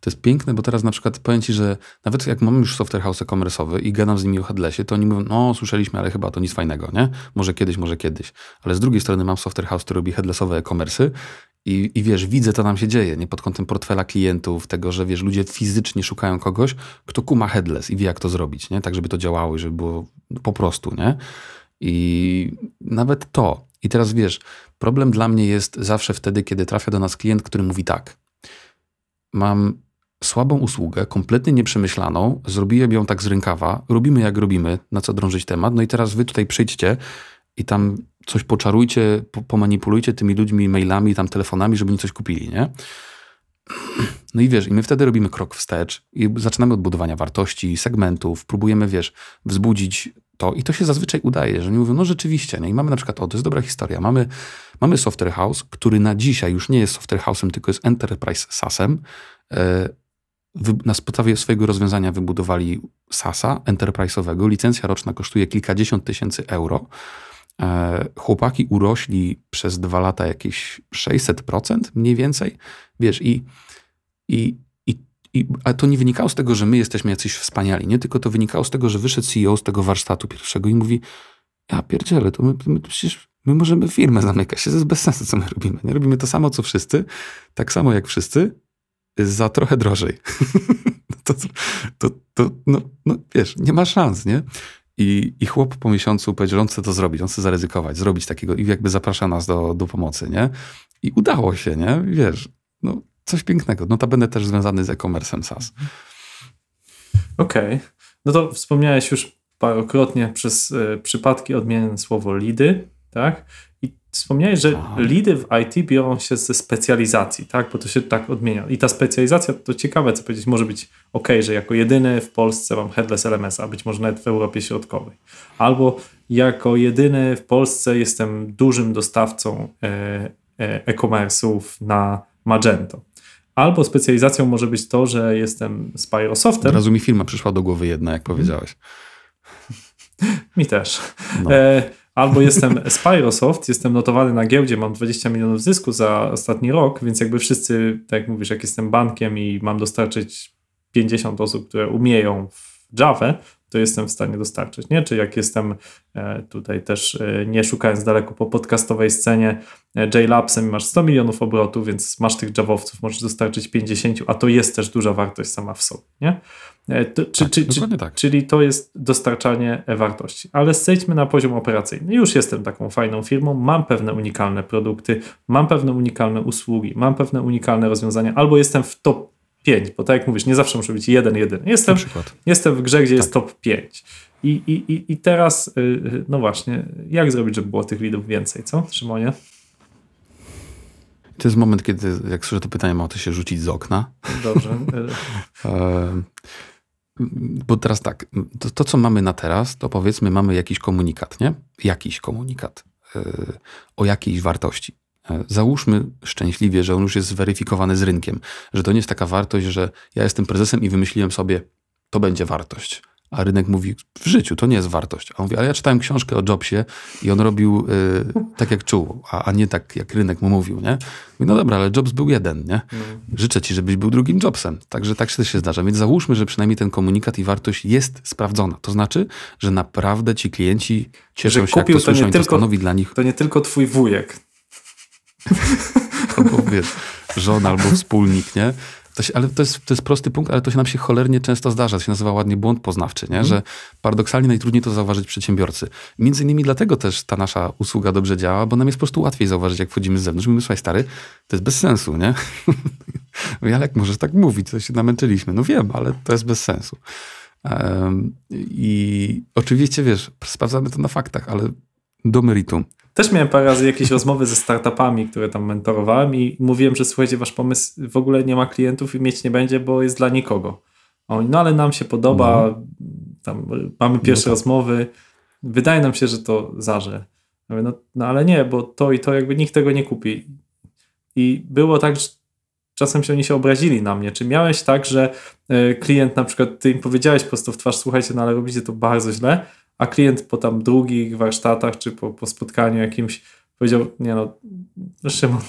To jest piękne, bo teraz na przykład powiem ci, że nawet jak mamy już software house e-commerce'owy i gadam z nimi o headlessie, to oni mówią, no słyszeliśmy, ale chyba to nic fajnego, nie? Może kiedyś, może kiedyś. Ale z drugiej strony mam software house, który robi headlessowe e-commerce'y i, i wiesz, widzę, co tam się dzieje, nie? Pod kątem portfela klientów, tego, że wiesz, ludzie fizycznie szukają kogoś, kto kuma headless i wie, jak to zrobić, nie? Tak, żeby to działało i żeby było po prostu, nie? I nawet to. I teraz wiesz, problem dla mnie jest zawsze wtedy, kiedy trafia do nas klient, który mówi tak. Mam słabą usługę, kompletnie nieprzemyślaną, zrobiłem ją tak z rękawa, robimy jak robimy, na co drążyć temat, no i teraz wy tutaj przyjdźcie i tam coś poczarujcie, po- pomanipulujcie tymi ludźmi mailami, tam telefonami, żeby oni coś kupili, nie? No i wiesz, i my wtedy robimy krok wstecz i zaczynamy od budowania wartości, segmentów, próbujemy, wiesz, wzbudzić to i to się zazwyczaj udaje, że oni mówią, no rzeczywiście, nie? I mamy na przykład, o, to jest dobra historia, mamy, mamy software house, który na dzisiaj już nie jest software house'em, tylko jest enterprise SaaSem, e, na podstawie swojego rozwiązania wybudowali SaaSa enterprise'owego. Licencja roczna kosztuje kilkadziesiąt tysięcy euro. E, Chłopaki urośli przez dwa lata jakieś 600% mniej więcej. Wiesz, i, i, i, i a to nie wynikało z tego, że my jesteśmy jacyś wspaniali, nie? Tylko to wynikało z tego, że wyszedł CEO z tego warsztatu pierwszego i mówi ja pierdzielę, to my, my przecież my możemy firmę zamykać. To jest bez sensu, co my robimy. Nie robimy to samo, co wszyscy, tak samo jak wszyscy, za trochę drożej. (laughs) to, to, to no, no wiesz, nie ma szans, nie? I, I chłop po miesiącu powiedział, że on chce to zrobić, on chce zaryzykować, zrobić takiego i jakby zaprasza nas do, do pomocy, nie? I udało się, nie? Wiesz, no coś pięknego. Notabene też związany z e-commerce'em SaaS. Okej. No to wspomniałeś już parokrotnie przez y, przypadki odmienne słowo lidy, tak? Wspomniałeś, że Aha. lidy w IT biorą się ze specjalizacji, tak? Bo to się tak odmienia. I ta specjalizacja, to ciekawe co powiedzieć, może być ok, że jako jedyny w Polsce mam headless LMS, a być może nawet w Europie Środkowej. Albo jako jedyny w Polsce jestem dużym dostawcą e, e, e-commerce'ów na Magento. Albo specjalizacją może być to, że jestem Spyro Od Software, razu mi firma przyszła do głowy jedna, jak powiedziałeś. Mi też. No. E, albo jestem (laughs) Spyrosoft, jestem notowany na giełdzie, mam 20 milionów zysku za ostatni rok, więc jakby wszyscy, tak jak mówisz, jak jestem bankiem i mam dostarczyć 50 osób, które umieją w Java, to jestem w stanie dostarczyć, nie? Czy jak jestem e, tutaj też, e, nie szukając daleko po podcastowej scenie, e, JLabsem masz 100 milionów obrotów, więc masz tych Javowców, możesz dostarczyć 50, a to jest też duża wartość sama w sobie, nie? To, czy, Tak, czy, czy, tak. Czyli to jest dostarczanie wartości. Ale zejdźmy na poziom operacyjny. Już jestem taką fajną firmą, mam pewne unikalne produkty, mam pewne unikalne usługi, mam pewne unikalne rozwiązania, albo jestem w top 5, bo tak jak mówisz, nie zawsze muszę być jeden, jeden. Jestem, jestem w grze, gdzie jest top 5. I, i, i, teraz, y, y, no właśnie, jak zrobić, żeby było tych lidów więcej, co, Szymonie? To jest moment, kiedy jak słyszę to pytanie, ma to się rzucić z okna. Dobrze. (laughs) E, Bo teraz tak, to, to co mamy na teraz, to powiedzmy mamy jakiś komunikat, nie? Jakiś komunikat e, o jakiejś wartości. E, Załóżmy szczęśliwie, że on już jest zweryfikowany z rynkiem, że to nie jest taka wartość, że ja jestem prezesem i wymyśliłem sobie, to będzie wartość. A rynek mówi, w życiu to nie jest wartość. A on mówi, ale ja czytałem książkę o Jobsie i on robił e, tak, jak czuł, a, a nie tak, jak rynek mu mówił, nie? Mówi, no dobra, ale Jobs był jeden, nie? Życzę ci, żebyś był drugim Jobsem. Także tak się też się zdarza. Więc załóżmy, że przynajmniej ten komunikat i wartość jest sprawdzona. To znaczy, że naprawdę ci klienci cieszą Że się, jak kupił to to nie słyszą i to tylko- stanowi dla nich To nie tylko twój wujek. (laughs) albo wiesz, żona albo wspólnik, nie? To się, ale to jest, to jest prosty punkt, ale to się nam się cholernie często zdarza. To się nazywa ładnie błąd poznawczy, nie? że paradoksalnie najtrudniej to zauważyć przedsiębiorcy. Między innymi dlatego też ta nasza usługa dobrze działa, bo nam jest po prostu łatwiej zauważyć, jak wchodzimy z zewnątrz. Mówimy, słuchaj stary, to jest bez sensu, nie? (laughs) Jak możesz tak mówić? To się namęczyliśmy. No wiem, ale to jest bez sensu. Em, I oczywiście, wiesz, sprawdzamy to na faktach, ale do meritum. Też miałem parę razy jakieś rozmowy ze startupami, które tam mentorowałem i mówiłem, że słuchajcie, wasz pomysł w ogóle nie ma klientów i mieć nie będzie, bo jest dla nikogo. A oni, no ale nam się podoba, No. tam mamy pierwsze tak. rozmowy, wydaje nam się, że to zarze. No, no ale nie, bo to i to jakby nikt tego nie kupi. I było tak, że czasem się oni się obrazili na mnie. Czy miałeś tak, że e, klient na przykład, ty im powiedziałeś po prostu w twarz, słuchajcie, no ale robicie to bardzo źle, a klient po tam drugich warsztatach, czy po, po spotkaniu jakimś powiedział, nie no, Szymon,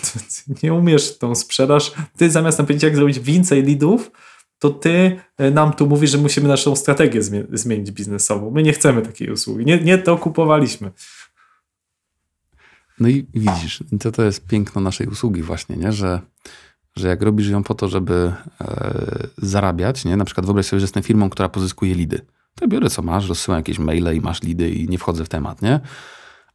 nie umiesz tą sprzedaż, ty zamiast nam powiedzieć, jak zrobić więcej leadów, to ty e, nam tu mówisz, że musimy naszą strategię zmie- zmienić biznesową. My nie chcemy takiej usługi. Nie, nie to kupowaliśmy. No i widzisz, to, to jest piękno naszej usługi właśnie, nie? Że, że jak robisz ją po to, żeby e, zarabiać, nie? na przykład wyobraź sobie, że jestem firmą, która pozyskuje lidy. To biorę co masz, rozsyłam jakieś maile i masz lidy i nie wchodzę w temat, nie?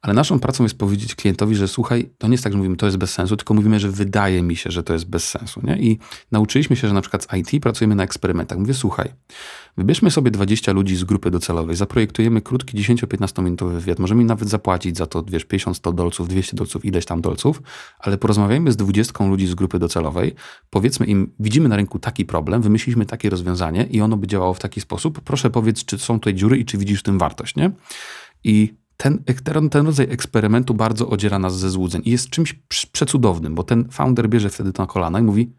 Ale naszą pracą jest powiedzieć klientowi, że słuchaj, to nie jest tak, że mówimy, to jest bez sensu, tylko mówimy, że wydaje mi się, że to jest bez sensu. Nie? I nauczyliśmy się, że na przykład z IT pracujemy na eksperymentach. Mówię, słuchaj, wybierzmy sobie 20 ludzi z grupy docelowej, zaprojektujemy krótki 10-15 minutowy wywiad, możemy im nawet zapłacić za to, wiesz, 50-100 dolców, 200 dolców, ileś tam dolców, ale porozmawiajmy z 20 ludzi z grupy docelowej, powiedzmy im, widzimy na rynku taki problem, wymyśliliśmy takie rozwiązanie i ono by działało w taki sposób, proszę powiedz, czy są tutaj dziury i czy widzisz w tym wartość, nie? I ten, ten, rodzaj eksperymentu bardzo odziera nas ze złudzeń i jest czymś prz- przecudownym, bo ten founder bierze wtedy to na kolana i mówi,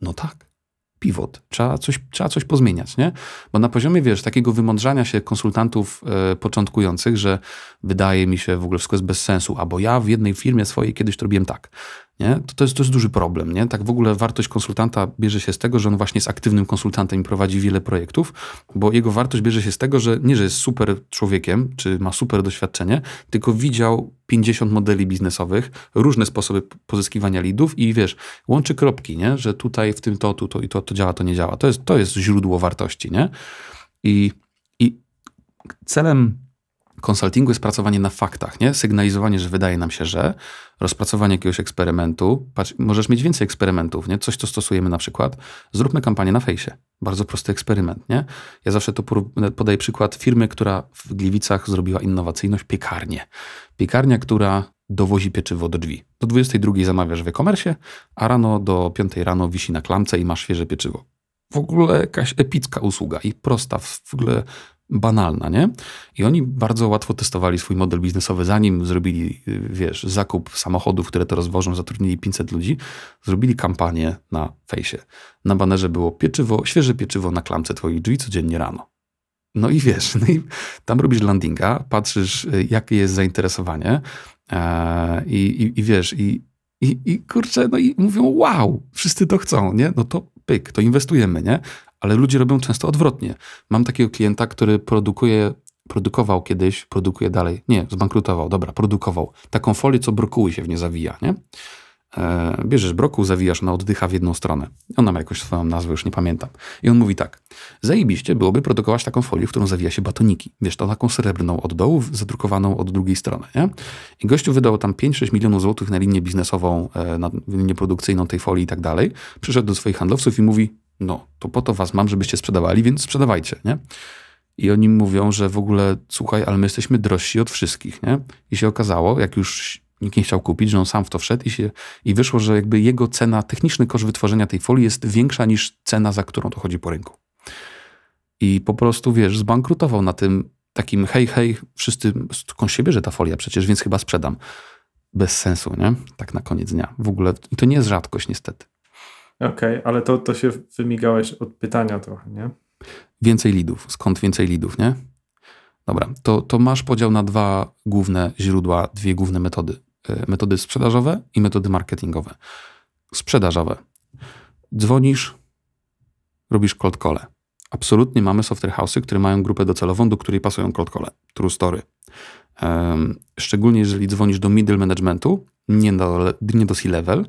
no tak, pivot, trzeba coś, trzeba coś pozmieniać, nie? Bo na poziomie, wiesz, takiego wymądrzania się konsultantów e, początkujących, że wydaje mi się, w ogóle wszystko jest bez sensu, albo ja w jednej firmie swojej kiedyś to robiłem tak, nie? To, to, jest, to jest duży problem, nie? Tak w ogóle wartość konsultanta bierze się z tego, że on właśnie jest aktywnym konsultantem i prowadzi wiele projektów, bo jego wartość bierze się z tego, że nie, że jest super człowiekiem, czy ma super doświadczenie, tylko widział 50 modeli biznesowych, różne sposoby pozyskiwania lidów i wiesz, łączy kropki, nie? Że tutaj w tym to, tu, to i to, to działa, to nie działa. To jest, to jest źródło wartości, nie? I, i celem konsultingu jest pracowanie na faktach, nie? Sygnalizowanie, że wydaje nam się, że rozpracowanie jakiegoś eksperymentu, patrz, możesz mieć więcej eksperymentów, nie? Coś, co stosujemy na przykład, zróbmy kampanię na fejsie. Bardzo prosty eksperyment, nie? Ja zawsze to poró- podaję przykład firmy, która w Gliwicach zrobiła innowacyjność, piekarnię. Piekarnia, która dowozi pieczywo do drzwi. Do 22 zamawiasz w e-commerce, a rano do 5 rano wisi na klamce i masz świeże pieczywo. W ogóle jakaś epicka usługa i prosta, w ogóle banalna, nie? I oni bardzo łatwo testowali swój model biznesowy, zanim zrobili, y, wiesz, zakup samochodów, które to rozwożą, zatrudnili 500 ludzi, zrobili kampanię na fejsie. Na banerze było pieczywo, świeże pieczywo na klamce twoich drzwi codziennie rano. No i wiesz, no i tam robisz landinga, patrzysz, y, jakie jest zainteresowanie e, i, i, i wiesz, i, i, i kurczę, no i mówią, wow, wszyscy to chcą, nie? No to pyk, to inwestujemy, nie? Ale ludzie robią często odwrotnie. Mam takiego klienta, który produkuje, produkował kiedyś, produkuje dalej, nie, zbankrutował, dobra, produkował taką folię, co brokuły się w nie zawija, nie? E, bierzesz brokuł, zawijasz na oddycha w jedną stronę. Ona ma jakąś swoją nazwę, już nie pamiętam. I on mówi tak, zajebiście byłoby produkować taką folię, w którą zawija się batoniki. Wiesz, to taką srebrną od dołu, zadrukowaną od drugiej strony, nie? I gościu wydał tam 5-6 milionów złotych na linię biznesową, e, na linię produkcyjną tej folii i tak dalej. Przyszedł do swoich handlowców i mówi, no, to po to was mam, żebyście sprzedawali, więc sprzedawajcie, nie? I oni mówią, że w ogóle, słuchaj, ale my jesteśmy drożsi od wszystkich, nie? I się okazało, jak już nikt nie chciał kupić, że on sam w to wszedł i, się, i wyszło, że jakby jego cena, techniczny koszt wytworzenia tej folii jest większa niż cena, za którą to chodzi po rynku. I po prostu, wiesz, zbankrutował na tym takim hej, hej, wszyscy, skąd się bierze ta folia przecież, więc chyba sprzedam. Bez sensu, nie? Tak na koniec dnia. W ogóle, i to nie jest rzadkość niestety. Okej, ale to, to się wymigałeś od pytania trochę, nie? Więcej lidów. Skąd więcej lidów, nie? Dobra, to, to masz podział na dwa główne źródła, dwie główne metody. Y, Metody sprzedażowe i metody marketingowe. Sprzedażowe. Dzwonisz, robisz cold call. Absolutnie mamy software house'y, które mają grupę docelową, do której pasują cold call. True story. Szczególnie jeżeli dzwonisz do middle managementu, nie do, nie do C-level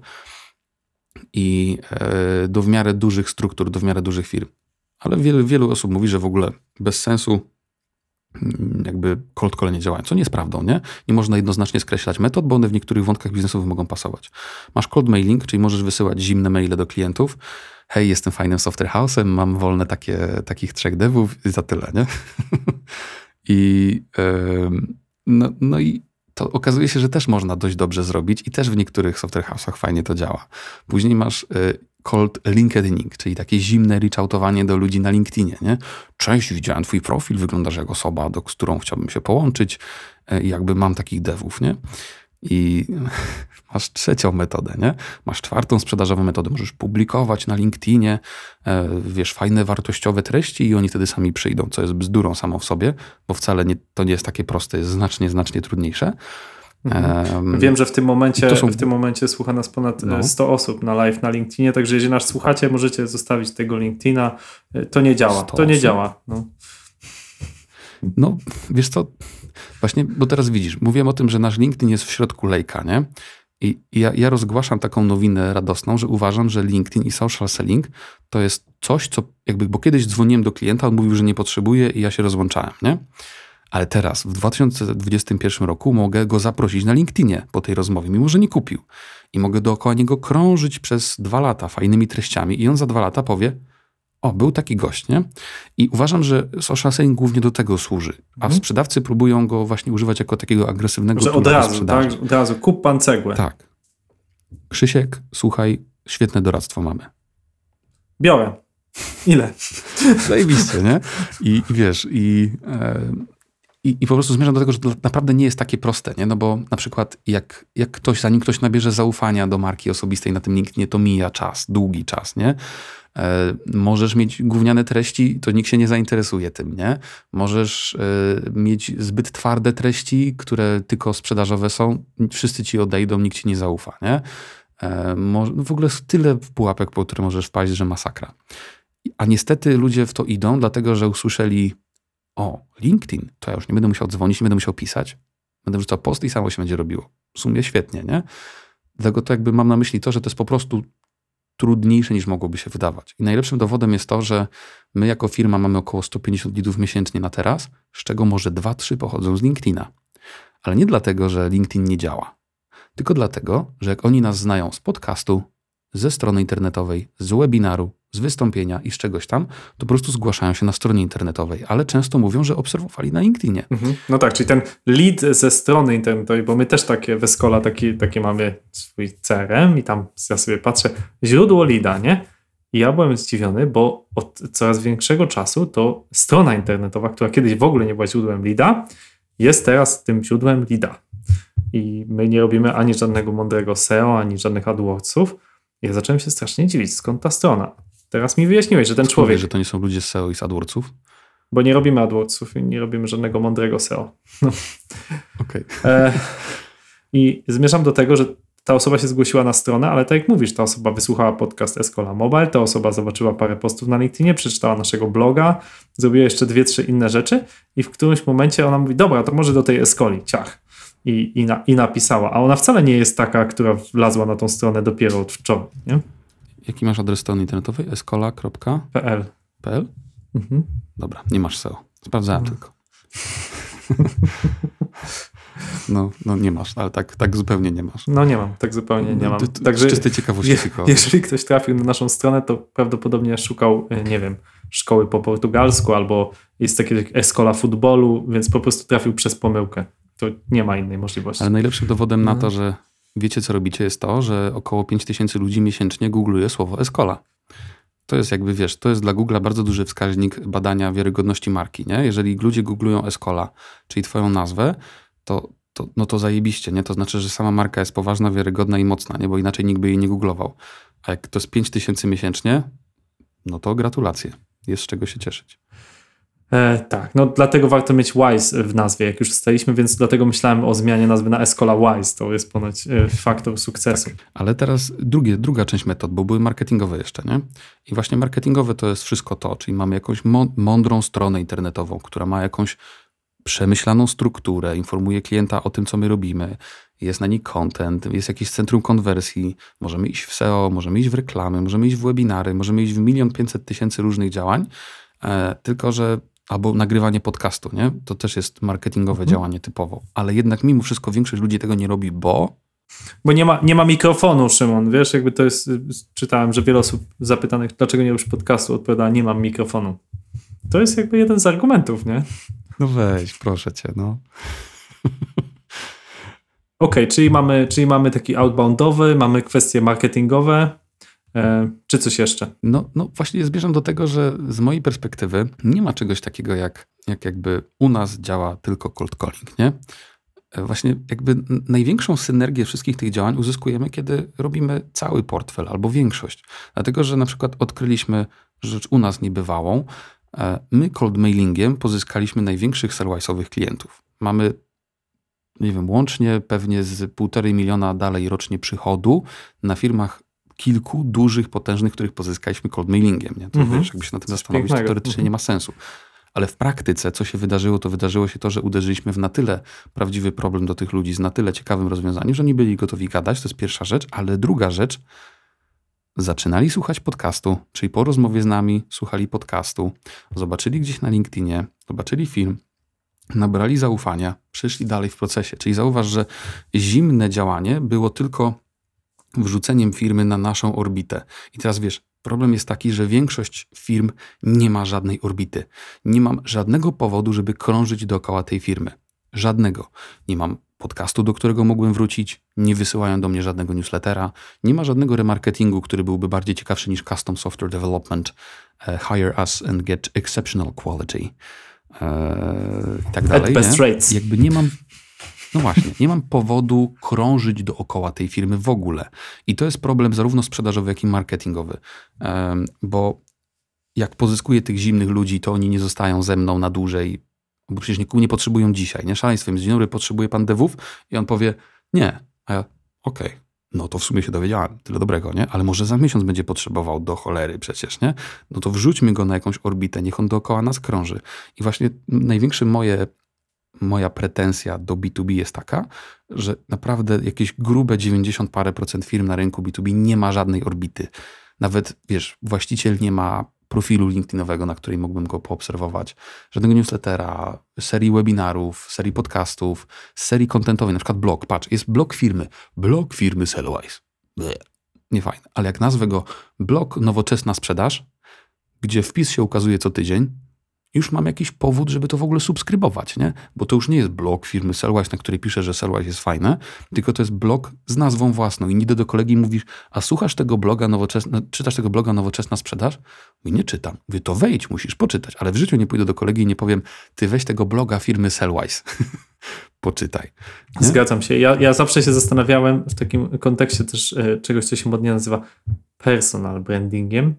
i e, do w miarę dużych struktur, do w miarę dużych firm. Ale wielu, wielu osób mówi, że w ogóle bez sensu mm, jakby cold call nie działają, co nie jest prawdą, nie? Nie można jednoznacznie skreślać metod, bo one w niektórych wątkach biznesowych mogą pasować. Masz cold mailing, czyli możesz wysyłać zimne maile do klientów. Hej, jestem fajnym software house'em, mam wolne takie, takich trzech devów i za tyle, nie? (laughs) I, em, no, no i to okazuje się, że też można dość dobrze zrobić i też w niektórych software house'ach fajnie to działa. Później masz y, cold LinkedIning, czyli takie zimne reachoutowanie do ludzi na LinkedInie, nie? Cześć, widziałem twój profil, wyglądasz jak osoba, do, z którą chciałbym się połączyć, y, jakby mam takich devów, nie? I masz trzecią metodę, nie? Masz czwartą sprzedażową metodę. Możesz publikować na LinkedInie, e, wiesz, fajne, wartościowe treści i oni wtedy sami przyjdą, co jest bzdurą samą w sobie, bo wcale nie, to nie jest takie proste, jest znacznie, znacznie trudniejsze. Mhm. Wiem, że w tym momencie są... w tym momencie słucha nas ponad No. 100 osób na live na LinkedInie, także jeżeli nas słuchacie, możecie zostawić tego LinkedIna. To nie działa. 100 To nie osób? działa. No. No, wiesz co, właśnie, bo teraz widzisz, mówiłem o tym, że nasz LinkedIn jest w środku lejka, nie? I ja, ja rozgłaszam taką nowinę radosną, że uważam, że LinkedIn i social selling to jest coś, co jakby, bo kiedyś dzwoniłem do klienta, on mówił, że nie potrzebuje i ja się rozłączałem, nie? Ale teraz, w 2021 roku mogę go zaprosić na LinkedInie po tej rozmowie, mimo że nie kupił. I mogę dookoła niego krążyć przez dwa lata fajnymi treściami i on za dwa lata powie, o, był taki gość, nie? I uważam, że social selling głównie do tego służy, a Mhm. sprzedawcy próbują go właśnie używać jako takiego agresywnego Że od razu, tak? Od razu kup pan cegłę. Tak. Krzysiek, słuchaj, świetne doradztwo mamy. Biorę. Ile? (laughs) Zajebiście, nie? I, i wiesz, i, e, i, i po prostu zmierzam do tego, że to naprawdę nie jest takie proste, nie? No bo na przykład jak, jak ktoś, zanim ktoś nabierze zaufania do marki osobistej na tym LinkedInie, to mija czas, długi czas, nie? E, możesz mieć gówniane treści, to nikt się nie zainteresuje tym, nie? Możesz e, mieć zbyt twarde treści, które tylko sprzedażowe są, wszyscy ci odejdą, nikt ci nie zaufa, nie? E, no w ogóle tyle pułapek, po które możesz wpaść, że masakra. A niestety ludzie w to idą, dlatego że usłyszeli: O, LinkedIn, to ja już nie będę musiał dzwonić, nie będę musiał pisać. Będę wrzucał post i samo się będzie robiło. W sumie świetnie, nie? Dlatego to jakby mam na myśli to, że to jest po prostu trudniejsze niż mogłoby się wydawać. I najlepszym dowodem jest to, że my jako firma mamy około 150 lidów miesięcznie na teraz, z czego może 2-3 pochodzą z LinkedIna. Ale nie dlatego, że LinkedIn nie działa, tylko dlatego, że jak oni nas znają z podcastu, ze strony internetowej, z webinaru, z wystąpienia i z czegoś tam, to po prostu zgłaszają się na stronie internetowej, ale często mówią, że obserwowali na LinkedInie. Mhm. No tak, czyli ten lead ze strony internetowej, bo my też takie w Escola taki, takie mamy swój CRM i tam ja sobie patrzę, źródło leada, nie? I ja byłem zdziwiony, bo od coraz większego czasu to strona internetowa, która kiedyś w ogóle nie była źródłem leada, jest teraz tym źródłem leada. I my nie robimy ani żadnego mądrego SEO, ani żadnych AdWordsów. Ja zacząłem się strasznie dziwić, skąd ta strona. Teraz mi wyjaśniłeś, że ten Człowiek, człowiek, że to nie są ludzie z SEO i z AdWordsów. bo nie robimy AdWordsów i nie robimy żadnego mądrego SEO. (laughs) Okej. E, I zmierzam do tego, że ta osoba się zgłosiła na stronę, ale tak jak mówisz, ta osoba wysłuchała podcast Escola Mobile, ta osoba zobaczyła parę postów na LinkedInie, przeczytała naszego bloga, zrobiła jeszcze dwie, trzy inne rzeczy i w którymś momencie ona mówi, dobra, to może do tej Escoli, ciach. I, i, na, I napisała. A ona wcale nie jest taka, która wlazła na tą stronę dopiero od wczoraj, nie? Jaki masz adres strony internetowej? escola.pl? PL. Mhm. Dobra, nie masz SEO. Sprawdzałem tylko. (laughs) No, no nie masz, ale tak, tak zupełnie nie masz. No nie mam, tak zupełnie nie mam. To- to Także Z czystej ciekawości Je, tylko. jeżeli ktoś trafił na naszą stronę, to prawdopodobnie szukał, e, nie wiem, szkoły po portugalsku albo jest takie Escola futbolu, więc po prostu trafił przez pomyłkę. To nie ma innej możliwości. Ale najlepszym dowodem na No. to, że wiecie, co robicie, jest to, że około 5000 ludzi miesięcznie googluje słowo Escola. To jest jakby, wiesz, to jest dla Google'a bardzo duży wskaźnik badania wiarygodności marki, nie? Jeżeli ludzie googlują Escola, czyli twoją nazwę, to, to, no to zajebiście, nie? To znaczy, że sama marka jest poważna, wiarygodna i mocna, nie? Bo inaczej nikt by jej nie googlował. A jak to jest 5000 miesięcznie, no to gratulacje. Jest z czego się cieszyć. E, tak, no dlatego warto mieć Wise w nazwie, jak już staliśmy, więc dlatego myślałem o zmianie nazwy na Escola Wise. To jest ponoć e, faktor sukcesu. Ale teraz drugie, druga część metod, bo były marketingowe jeszcze, nie? I właśnie marketingowe to jest wszystko to, czyli mamy jakąś mą- mądrą stronę internetową, która ma jakąś przemyślaną strukturę, informuje klienta o tym, co my robimy, jest na niej content, jest jakieś centrum konwersji, możemy iść w SEO, możemy iść w reklamy, możemy iść w webinary, możemy iść w milion pięćset tysięcy różnych działań, e, tylko że albo nagrywanie podcastu, nie? To też jest marketingowe działanie typowo, ale jednak mimo wszystko większość ludzi tego nie robi, bo Bo nie ma, nie ma mikrofonu, Szymon, wiesz, jakby to jest, czytałem, że wiele osób zapytanych, dlaczego nie robisz podcastu, odpowiada, nie mam mikrofonu. To jest jakby jeden z argumentów, nie? No weź, proszę cię, no. Okej, czyli, mamy, czyli mamy taki outboundowy, mamy kwestie marketingowe, czy coś jeszcze? No, no właśnie zmierzam do tego, że z mojej perspektywy nie ma czegoś takiego jak, jak jakby u nas działa tylko cold calling, nie? E, Właśnie jakby największą synergię wszystkich tych działań uzyskujemy, kiedy robimy cały portfel albo większość. Dlatego, że na przykład odkryliśmy rzecz u nas niebywałą. E, My cold mailingiem pozyskaliśmy największych sellwise'owych klientów. Mamy, nie wiem, łącznie pewnie z półtorej miliona dalej rocznie przychodu na firmach kilku dużych, potężnych, których pozyskaliśmy cold mailingiem. Nie? To Mhm. wiesz, jakby się na tym zastanowić, to pięknego. teoretycznie Mhm. nie ma sensu. Ale w praktyce, co się wydarzyło, to wydarzyło się to, że uderzyliśmy w na tyle prawdziwy problem do tych ludzi z na tyle ciekawym rozwiązaniem, że oni byli gotowi gadać, to jest pierwsza rzecz, ale druga rzecz, zaczynali słuchać podcastu, czyli po rozmowie z nami słuchali podcastu, zobaczyli gdzieś na LinkedInie, zobaczyli film, nabrali zaufania, przyszli dalej w procesie. Czyli zauważ, że zimne działanie było tylko wrzuceniem firmy na naszą orbitę. I teraz wiesz, problem jest taki, że większość firm nie ma żadnej orbity. Nie mam żadnego powodu, żeby krążyć dookoła tej firmy. Żadnego. Nie mam podcastu, do którego mógłbym wrócić, nie wysyłają do mnie żadnego newslettera, nie ma żadnego remarketingu, który byłby bardziej ciekawszy niż custom software development, e, hire us and get exceptional quality e, i tak dalej. best nie? rates. Jakby nie mam no właśnie, nie mam powodu krążyć dookoła tej firmy w ogóle. I to jest problem zarówno sprzedażowy, jak i marketingowy. Bo jak pozyskuję tych zimnych ludzi, to oni nie zostają ze mną na dłużej, bo przecież nie, nie potrzebują dzisiaj. Nie szaleństwem. Dzień dobry, potrzebuje pan devów? I on powie, nie. A ja, okej. No to w sumie się dowiedziałem, tyle dobrego, nie? Ale może za miesiąc będzie potrzebował do cholery przecież, nie? No to wrzućmy go na jakąś orbitę, niech on dookoła nas krąży. I właśnie największe moje moja pretensja do B2B jest taka, że naprawdę jakieś grube 90 parę procent firm na rynku B2B nie ma żadnej orbity. Nawet, wiesz, właściciel nie ma profilu LinkedInowego, na której mógłbym go poobserwować, żadnego newslettera, serii webinarów, serii podcastów, serii kontentowej, na przykład blog. Patrz, jest blog firmy. Blog firmy Sellwise. Nie fajne. Ale jak nazwę go blog nowoczesna sprzedaż, gdzie wpis się ukazuje co tydzień, już mam jakiś powód, żeby to w ogóle subskrybować, nie? Bo to już nie jest blog firmy Sellwise, na której piszę, że Sellwise jest fajne, tylko to jest blog z nazwą własną. I idę do kolegi i mówisz, a słuchasz tego bloga nowoczesna, czytasz tego bloga Nowoczesna Sprzedaż? Mówię, nie czytam. Mówię, to wejdź, musisz poczytać. Ale w życiu nie pójdę do kolegi i nie powiem, ty weź tego bloga firmy Sellwise. (laughs) Poczytaj. Nie? Zgadzam się. Ja, ja zawsze się zastanawiałem w takim kontekście też e, czegoś, co się modnie nazywa personal brandingiem.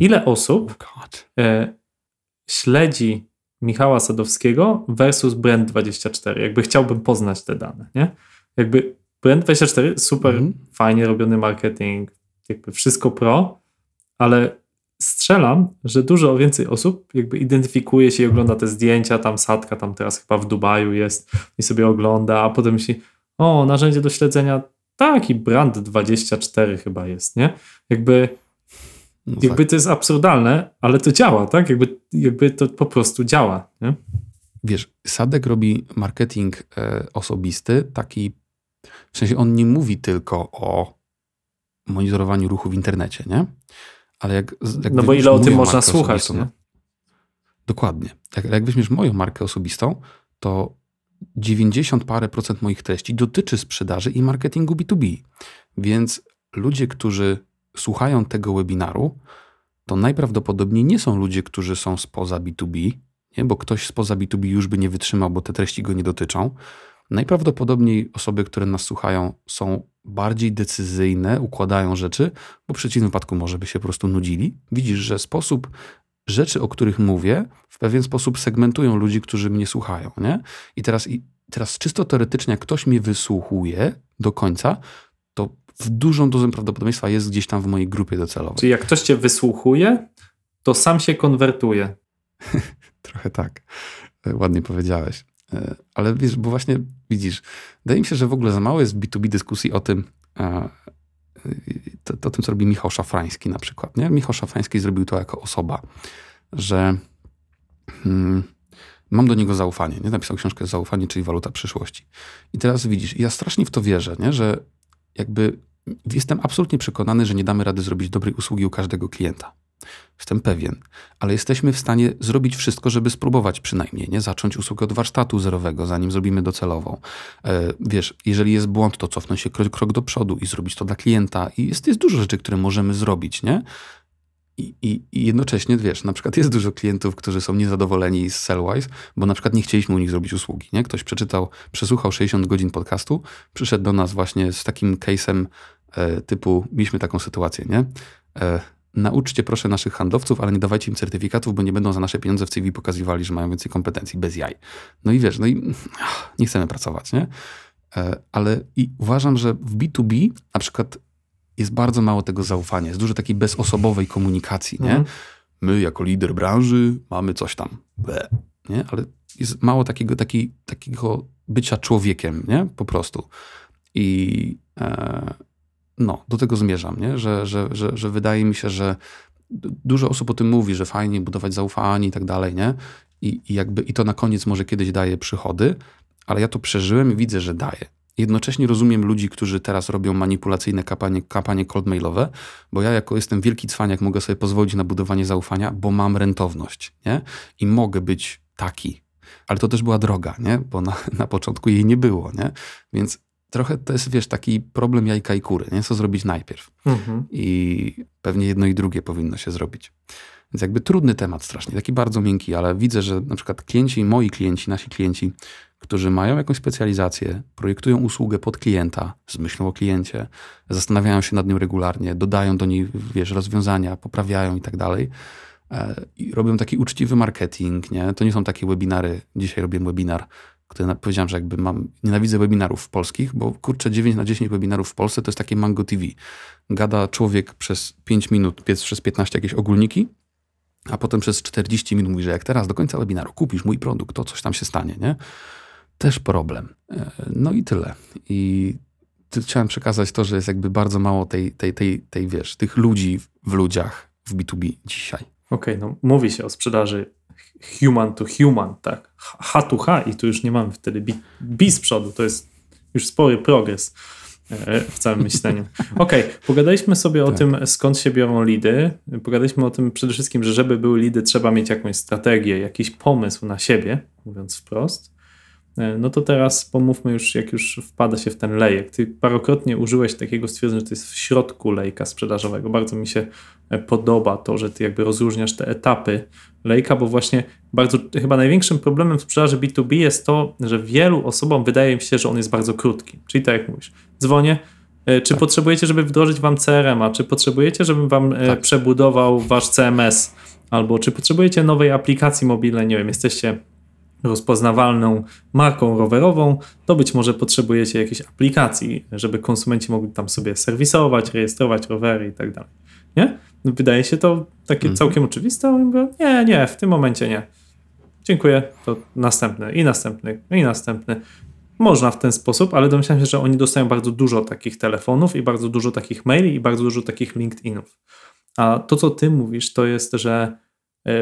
Ile osób God. e, śledzi Michała Sadowskiego versus Brand24? Jakby chciałbym poznać te dane, nie? Jakby Brand24 super Mhm. fajnie robiony marketing, jakby wszystko pro, ale strzelam, że dużo więcej osób jakby identyfikuje się i ogląda te zdjęcia, tam Sadka tam teraz chyba w Dubaju jest i sobie ogląda, a potem myśli, o, narzędzie do śledzenia, taki brand 24 chyba jest, nie? Jakby, No jakby to jest absurdalne, ale to działa, tak? Jakby, jakby to po prostu działa, nie? wiesz, Sadek robi marketing e, osobisty, taki, w sensie on nie mówi tylko o monitorowaniu ruchu w internecie, nie? Ale jak, jak No bo ile o tym można słuchać, nie? no- Dokładnie. Jak, jak weźmiesz moją markę osobistą, to 90 parę procent moich treści dotyczy sprzedaży i marketingu B2B. Więc ludzie, którzy słuchają tego webinaru, to najprawdopodobniej nie są ludzie, którzy są spoza B2B, nie? bo ktoś spoza B2B już by nie wytrzymał, bo te treści go nie dotyczą. Najprawdopodobniej osoby, które nas słuchają, są bardziej decyzyjne, układają rzeczy, bo w przeciwnym wypadku może by się po prostu nudzili. Widzisz, że sposób rzeczy, o których mówię, w pewien sposób segmentują ludzi, którzy mnie słuchają. Nie? I teraz, i teraz czysto teoretycznie, jak ktoś mnie wysłuchuje do końca, to w dużą dozę prawdopodobieństwa jest gdzieś tam w mojej grupie docelowej. Czyli jak ktoś cię wysłuchuje, to sam się konwertuje. (laughs) Trochę tak. E, Ładnie powiedziałeś. E, Ale wiesz, bo właśnie widzisz, wydaje mi się, że w ogóle za mało jest B2B dyskusji o tym, e, to, to, o tym, co robi Michał Szafrański na przykład. Nie? Michał Szafrański zrobił to jako osoba, że hmm, mam do niego zaufanie. Nie? Napisał książkę Zaufanie, czyli waluta przyszłości. I teraz widzisz, ja strasznie w to wierzę, nie? że jakby jestem absolutnie przekonany, że nie damy rady zrobić dobrej usługi u każdego klienta. Jestem pewien, ale jesteśmy w stanie zrobić wszystko, żeby spróbować przynajmniej, nie? Zacząć usługę od warsztatu zerowego, zanim zrobimy docelową. E, wiesz, jeżeli jest błąd, to cofnąć się krok, krok do przodu i zrobić to dla klienta. I jest, jest dużo rzeczy, które możemy zrobić, nie? I, i, jednocześnie, wiesz, na przykład jest dużo klientów, którzy są niezadowoleni z Sellwise, bo na przykład nie chcieliśmy u nich zrobić usługi, nie? Ktoś przeczytał, przesłuchał 60 godzin podcastu, przyszedł do nas właśnie z takim case'em e, typu, mieliśmy taką sytuację, nie? E, nauczcie proszę naszych handlowców, ale nie dawajcie im certyfikatów, bo nie będą za nasze pieniądze w CV pokazywali, że mają więcej kompetencji, bez jaj. No i wiesz, no i ach, nie chcemy pracować, nie? E, ale i uważam, że w B2B na przykład jest bardzo mało tego zaufania, jest dużo takiej bezosobowej komunikacji, nie? Mhm. My jako lider branży mamy coś tam, Ble, nie? Ale jest mało takiego, taki, takiego bycia człowiekiem, nie? Po prostu. I e, no, do tego zmierzam, nie? Że, że, że, że wydaje mi się, że du- dużo osób o tym mówi, że fajnie budować zaufanie i tak dalej, nie? I, i jakby i to na koniec może kiedyś daje przychody, ale ja to przeżyłem i widzę, że daje. Jednocześnie rozumiem ludzi, którzy teraz robią manipulacyjne kampanie, kampanie cold mailowe, bo ja jako jestem wielki cwaniak mogę sobie pozwolić na budowanie zaufania, bo mam rentowność, nie? I mogę być taki. Ale to też była droga, nie? Bo na, (laughs) na początku jej nie było, nie? Więc trochę to jest, wiesz, taki problem jajka i kury, nie? Co zrobić najpierw? Mhm. I pewnie jedno i drugie powinno się zrobić. Więc jakby trudny temat strasznie, taki bardzo miękki, ale widzę, że na przykład klienci, moi klienci, nasi klienci, którzy mają jakąś specjalizację, projektują usługę pod klienta, z myślą o kliencie, zastanawiają się nad nim regularnie, dodają do niej, wiesz, rozwiązania, poprawiają i tak dalej. e, I robią taki uczciwy marketing, nie? To nie są takie webinary. Dzisiaj robiłem webinar, który powiedziałem, że jakby mam, nienawidzę webinarów polskich, bo kurczę, 9 na 10 webinarów w Polsce to jest takie Mango TV. Gada człowiek przez 5 minut, przez 15 jakieś ogólniki, a potem przez 40 minut mówi, że jak teraz do końca webinaru kupisz mój produkt, to coś tam się stanie, nie? Też problem. E, No i tyle. I chciałem przekazać to, że jest jakby bardzo mało tej, tej, tej, tej wiesz, tych ludzi w ludziach w B2B dzisiaj. Okej, no mówi się o sprzedaży human to human, tak? H to H i tu już nie mamy wtedy B, B z przodu, to jest już spory progres e, w całym (laughs) myśleniu. Okej, pogadaliśmy sobie o Tak. tym, skąd się biorą lidy. Pogadaliśmy o tym przede wszystkim, że żeby były lidy, trzeba mieć jakąś strategię, jakiś pomysł na siebie, mówiąc wprost. E, No to teraz pomówmy już, jak już wpada się w ten lejek. Ty parokrotnie użyłeś takiego stwierdzenia, że to jest w środku lejka sprzedażowego. Bardzo mi się e, podoba to, że ty jakby rozróżniasz te etapy lejka, bo właśnie bardzo, chyba największym problemem w sprzedaży B2B jest to, że wielu osobom wydaje mi się, że on jest bardzo krótki. Czyli tak jak mówisz, dzwonię, e, czy potrzebujecie, żeby wdrożyć wam CRM-a, czy potrzebujecie, żebym wam Tak. przebudował wasz CMS, albo czy potrzebujecie nowej aplikacji mobilnej, nie wiem, jesteście rozpoznawalną marką rowerową, to być może potrzebujecie jakiejś aplikacji, żeby konsumenci mogli tam sobie serwisować, rejestrować rowery i tak dalej. Nie? No, Wydaje się to takie Mhm. całkiem oczywiste, a oni mówią, nie, nie, w tym momencie nie. Dziękuję, to następny i następny i następny. Można w ten sposób, ale domyślam się, że oni dostają bardzo dużo takich telefonów i bardzo dużo takich maili i bardzo dużo takich LinkedInów. A to, co ty mówisz, to jest, że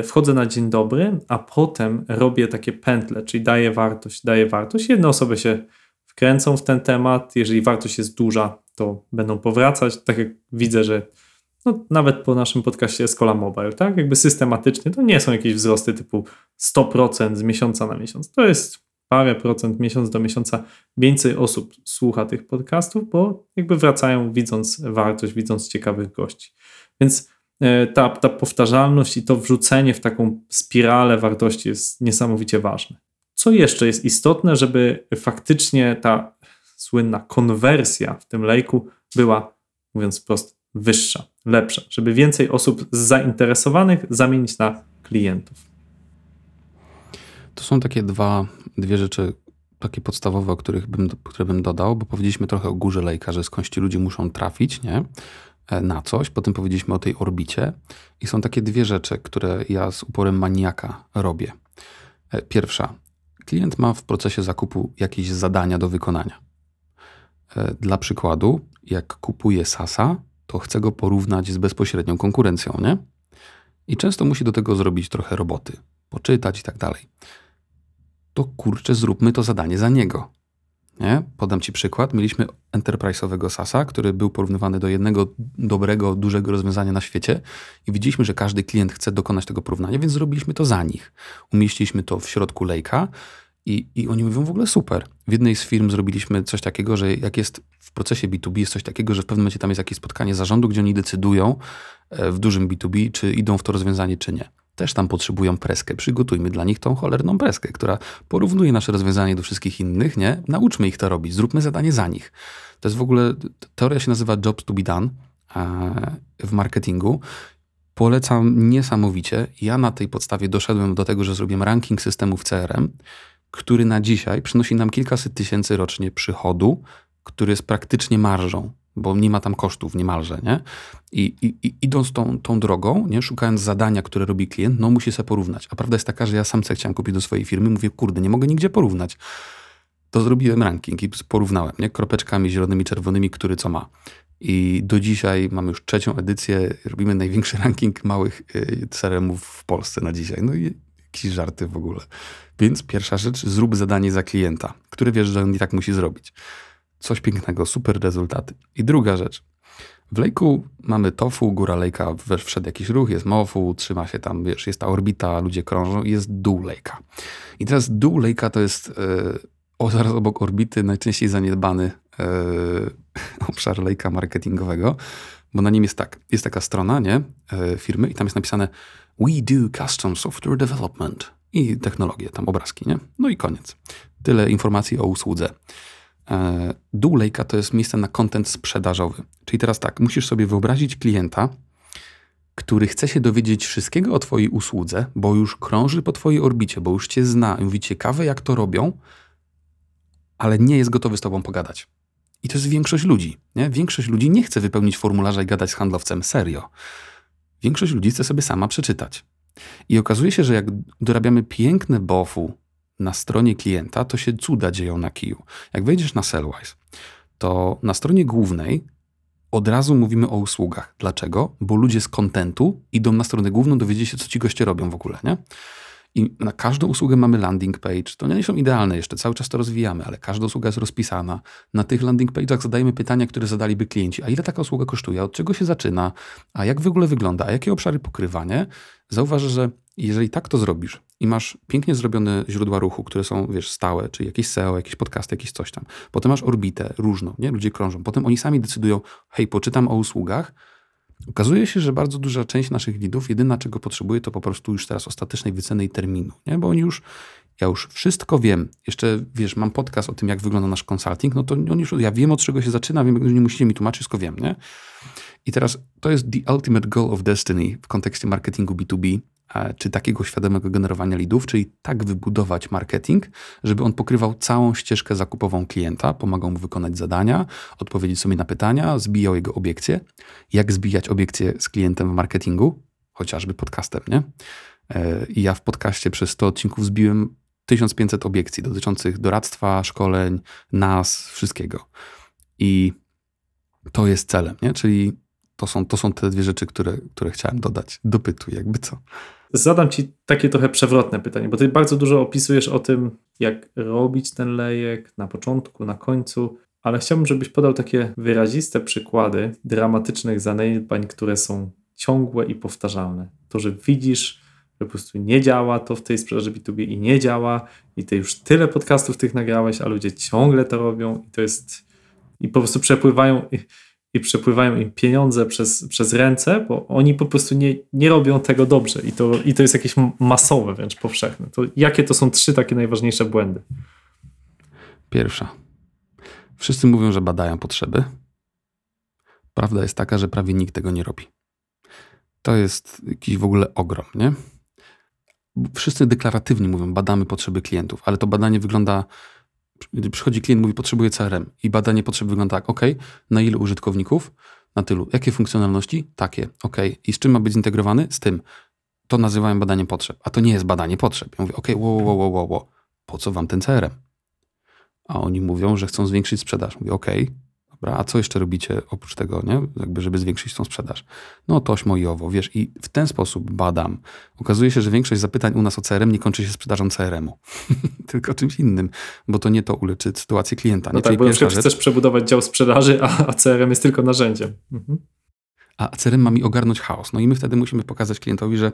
wchodzę na dzień dobry, a potem robię takie pętle, czyli daję wartość, daję wartość. Jedne osoby się wkręcą w ten temat. Jeżeli wartość jest duża, to będą powracać. Tak jak widzę, że no, nawet po naszym podcaście Escola Mobile, tak? Jakby systematycznie to nie są jakieś wzrosty typu 100% z miesiąca na miesiąc. To jest parę procent miesiąc do miesiąca więcej osób słucha tych podcastów, bo jakby wracają widząc wartość, widząc ciekawych gości. Więc e, ta, ta powtarzalność i to wrzucenie w taką spiralę wartości jest niesamowicie ważne. Co jeszcze jest istotne, żeby faktycznie ta słynna konwersja w tym lejku była, mówiąc wprost, wyższa, lepsza, żeby więcej osób zainteresowanych zamienić na klientów. To są takie dwa, dwie rzeczy takie podstawowe, o których bym, które bym dodał, bo powiedzieliśmy trochę o górze lejka, że skądś ci ludzie muszą trafić, nie? E, Na coś. Potem powiedzieliśmy o tej orbicie i są takie dwie rzeczy, które ja z uporem maniaka robię. E, Pierwsza. Klient ma w procesie zakupu jakieś zadania do wykonania. E, Dla przykładu, jak kupuje SASA, to chce go porównać z bezpośrednią konkurencją, nie? I często musi do tego zrobić trochę roboty, poczytać i tak dalej to kurczę, zróbmy to zadanie za niego. Nie? Podam ci przykład. Mieliśmy enterprise'owego SASa, który był porównywany do jednego dobrego, dużego rozwiązania na świecie i widzieliśmy, że każdy klient chce dokonać tego porównania, więc zrobiliśmy to za nich. Umieściliśmy to w środku lejka i, i oni mówią w ogóle super. W jednej z firm zrobiliśmy coś takiego, że jak jest w procesie B2B jest coś takiego, że w pewnym momencie tam jest jakieś spotkanie zarządu, gdzie oni decydują e, w dużym B2B, czy idą w to rozwiązanie, czy nie też tam potrzebują preskę. Przygotujmy dla nich tą cholerną preskę, która porównuje nasze rozwiązanie do wszystkich innych, nie? Nauczmy ich to robić, zróbmy zadanie za nich. To jest w ogóle, teoria się nazywa Jobs to be done e, w marketingu. Polecam niesamowicie. Ja na tej podstawie doszedłem do tego, że zrobiłem ranking systemów CRM, który na dzisiaj przynosi nam kilkaset tysięcy rocznie przychodu, który jest praktycznie marżą bo nie ma tam kosztów niemalże, nie? I, i, i idąc tą, tą drogą, nie? szukając zadania, które robi klient, no musi sobie porównać. A prawda jest taka, że ja sam se chciałem kupić do swojej firmy, mówię, kurde, nie mogę nigdzie porównać. To zrobiłem ranking i porównałem, nie? Kropeczkami zielonymi, czerwonymi, który co ma. I do dzisiaj mamy już trzecią edycję, robimy największy (laughs) ranking małych y, CRM-ów w Polsce na dzisiaj. No i jakieś żarty w ogóle. Więc pierwsza rzecz, zrób zadanie za klienta, który wiesz, że on i tak musi zrobić. Coś pięknego, super rezultaty. I druga rzecz. W lejku mamy tofu, góra lejka, wszedł jakiś ruch, jest mofu, trzyma się tam, wiesz, jest ta orbita, ludzie krążą i jest dół lejka. I teraz dół lejka to jest e, zaraz obok orbity najczęściej zaniedbany e, (laughs) obszar lejka marketingowego, bo na nim jest tak, jest taka strona, nie, e, firmy i tam jest napisane We do custom software development i technologie, tam obrazki, nie? No i koniec. Tyle informacji o usłudze. E, dół lejka to jest miejsce na kontent sprzedażowy. Czyli teraz tak, musisz sobie wyobrazić klienta, który chce się dowiedzieć wszystkiego o Twojej usłudze, bo już krąży po Twojej orbicie, bo już Cię zna mówi ciekawe, jak to robią, ale nie jest gotowy z Tobą pogadać. I to jest większość ludzi. Nie? Większość ludzi nie chce wypełnić formularza i gadać z handlowcem serio. Większość ludzi chce sobie sama przeczytać. I okazuje się, że jak dorabiamy piękne bofu, na stronie klienta, to się cuda dzieją na kiju. Jak wejdziesz na Sellwise, to na stronie głównej od razu mówimy o usługach. Dlaczego? Bo ludzie z kontentu idą na stronę główną dowiedzieć się, co ci goście robią w ogóle, nie? I na każdą usługę mamy landing page. To nie są idealne jeszcze, cały czas to rozwijamy, ale każda usługa jest rozpisana. Na tych landing page'ach zadajemy pytania, które zadaliby klienci. A ile taka usługa kosztuje? Od czego się zaczyna? A jak w ogóle wygląda? A jakie obszary pokrywanie? Zauważ, że jeżeli tak to zrobisz i masz pięknie zrobione źródła ruchu, które są, wiesz, stałe, czyli jakieś SEO, jakieś podcasty, jakieś coś tam. Potem masz orbitę różną, nie? Ludzie krążą. Potem oni sami decydują, hej, poczytam o usługach. Okazuje się, że bardzo duża część naszych widów, jedyna czego potrzebuje, to po prostu już teraz ostatecznej wyceny i terminu, nie? Bo oni już, ja już wszystko wiem. Jeszcze, wiesz, mam podcast o tym, jak wygląda nasz consulting, no to oni już, ja wiem, od czego się zaczyna, wiem, nie musicie mi tłumaczyć, wszystko wiem, nie? I teraz to jest the ultimate goal of destiny w kontekście marketingu B2B, czy takiego świadomego generowania lidów, czyli tak wybudować marketing, żeby on pokrywał całą ścieżkę zakupową klienta, pomagał mu wykonać zadania, odpowiedzieć sobie na pytania, zbijał jego obiekcje. Jak zbijać obiekcje z klientem w marketingu? Chociażby podcastem, nie? E, I ja w podcaście przez 100 odcinków zbiłem 1500 obiekcji dotyczących doradztwa, szkoleń, nas, wszystkiego. I to jest celem, nie? Czyli to są, to są te dwie rzeczy, które, które chciałem dodać do pytu, jakby co. Zadam ci takie trochę przewrotne pytanie, bo ty bardzo dużo opisujesz o tym, jak robić ten lejek na początku, na końcu, ale chciałbym, żebyś podał takie wyraziste przykłady dramatycznych zaniedbań, które są ciągłe i powtarzalne. To, że widzisz, że po prostu nie działa to w tej sprzedaży B2B i nie działa i ty już tyle podcastów tych nagrałeś, a ludzie ciągle to robią i to jest i po prostu przepływają i przepływają im pieniądze przez, przez ręce, bo oni po prostu nie, nie robią tego dobrze i to, i to jest jakieś masowe, wręcz powszechne. To jakie to są trzy takie najważniejsze błędy? Pierwsza. Wszyscy mówią, że badają potrzeby. Prawda jest taka, że prawie nikt tego nie robi. To jest jakiś w ogóle ogrom, nie? Wszyscy deklaratywnie mówią, badamy potrzeby klientów, ale to badanie wygląda gdy przychodzi klient, mówi, potrzebuje CRM i badanie potrzeb wygląda tak, ok, na ilu użytkowników? Na tylu. Jakie funkcjonalności? Takie, ok. I z czym ma być zintegrowany? Z tym. To nazywają badaniem potrzeb, a to nie jest badanie potrzeb. Ja mówię, ok, wow, wow, wow, wow, po co wam ten CRM? A oni mówią, że chcą zwiększyć sprzedaż. Mówię, ok, Dobra, a co jeszcze robicie oprócz tego, nie? Jakby, żeby zwiększyć tą sprzedaż? No tośmy i owo, wiesz, i w ten sposób badam. Okazuje się, że większość zapytań u nas o CRM nie kończy się sprzedażą CRM-u, (laughs) tylko czymś innym, bo to nie to uleczy sytuację klienta. No nie? tak, Czyli bo na przykład rzecz, chcesz przebudować dział sprzedaży, a, a CRM jest tylko narzędziem. Mhm. a CRM ma mi ogarnąć chaos. No i my wtedy musimy pokazać klientowi, że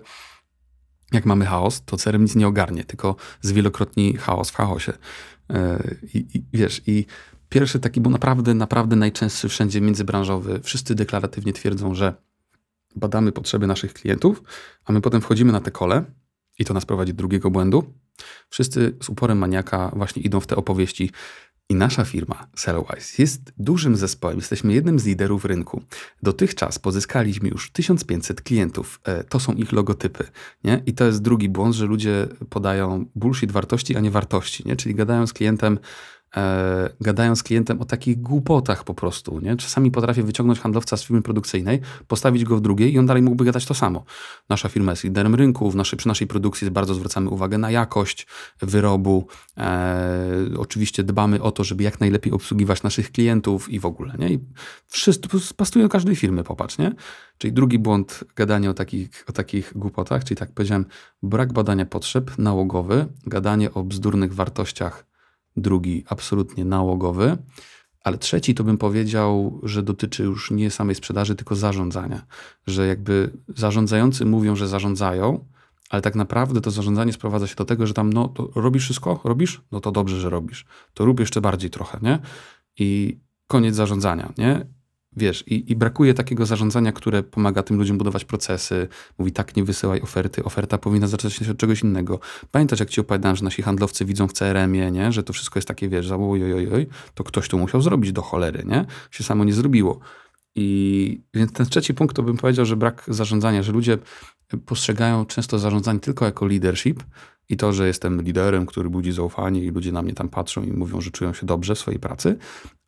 jak mamy chaos, to CRM nic nie ogarnie, tylko zwielokrotni chaos w chaosie. Yy, I, i wiesz, i pierwszy taki był naprawdę, naprawdę najczęstszy wszędzie międzybranżowy. Wszyscy deklaratywnie twierdzą, że badamy potrzeby naszych klientów, a my potem wchodzimy na te kole i to nas prowadzi do drugiego błędu. Wszyscy z uporem maniaka właśnie idą w te opowieści. I nasza firma, Sellwise, jest dużym zespołem. Jesteśmy jednym z liderów rynku. Dotychczas pozyskaliśmy już 1500 klientów. E, To są ich logotypy. Nie? I to jest drugi błąd, że ludzie podają bullshit wartości, a nie wartości. Nie? Czyli gadają z klientem, e, gadają z klientem o takich głupotach po prostu. Nie? Czasami potrafię wyciągnąć handlowca z firmy produkcyjnej, postawić go w drugiej i on dalej mógłby gadać to samo. Nasza firma jest liderem rynku, w naszej, przy naszej produkcji bardzo zwracamy uwagę na jakość wyrobu. E, oczywiście dbamy o to, żeby jak najlepiej obsługiwać naszych klientów i w ogóle. Nie? I wszystko pasuje do każdej firmy, popatrz, nie? Czyli drugi błąd, gadanie o takich, o takich głupotach, czyli tak powiedziałem, brak badania potrzeb, nałogowy, gadanie o bzdurnych wartościach, drugi absolutnie nałogowy, ale trzeci to bym powiedział, że dotyczy już nie samej sprzedaży, tylko zarządzania. Że jakby zarządzający mówią, że zarządzają, ale tak naprawdę to zarządzanie sprowadza się do tego, że tam, no to robisz wszystko? Robisz? No to dobrze, że robisz. To rób jeszcze bardziej trochę, nie? I koniec zarządzania, nie? Wiesz, i, i brakuje takiego zarządzania, które pomaga tym ludziom budować procesy. Mówi, tak, nie wysyłaj oferty. Oferta powinna zacząć się od czegoś innego. Pamiętasz, jak ci opowiadałem, że nasi handlowcy widzą w CRM-ie, nie? Że to wszystko jest takie, wiesz, za oj, oj, oj, oj, to ktoś to musiał zrobić do cholery, nie? Się samo nie zrobiło. I więc ten trzeci punkt to bym powiedział, że brak zarządzania, że ludzie postrzegają często zarządzanie tylko jako leadership i to, że jestem liderem, który budzi zaufanie i ludzie na mnie tam patrzą i mówią, że czują się dobrze w swojej pracy.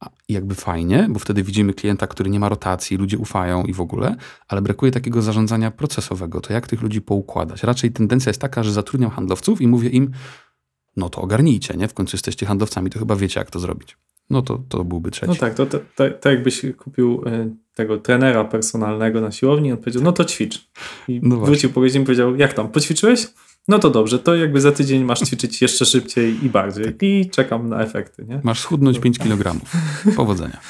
A jakby fajnie, bo wtedy widzimy klienta, który nie ma rotacji, ludzie ufają i w ogóle, ale brakuje takiego zarządzania procesowego. To jak tych ludzi poukładać? Raczej tendencja jest taka, że zatrudniam handlowców i mówię im, no to ogarnijcie, nie? W końcu jesteście handlowcami, to chyba wiecie, jak to zrobić. No to, to byłby trzeci. No tak, to tak to, to jakbyś kupił y, tego trenera personalnego na siłowni, on powiedział, no to ćwicz. I No wrócił po godzinie i powiedział, jak tam, poćwiczyłeś? No to dobrze, to jakby za tydzień masz ćwiczyć jeszcze szybciej i bardziej. I czekam na efekty, nie? Masz schudnąć 5 kg. Powodzenia.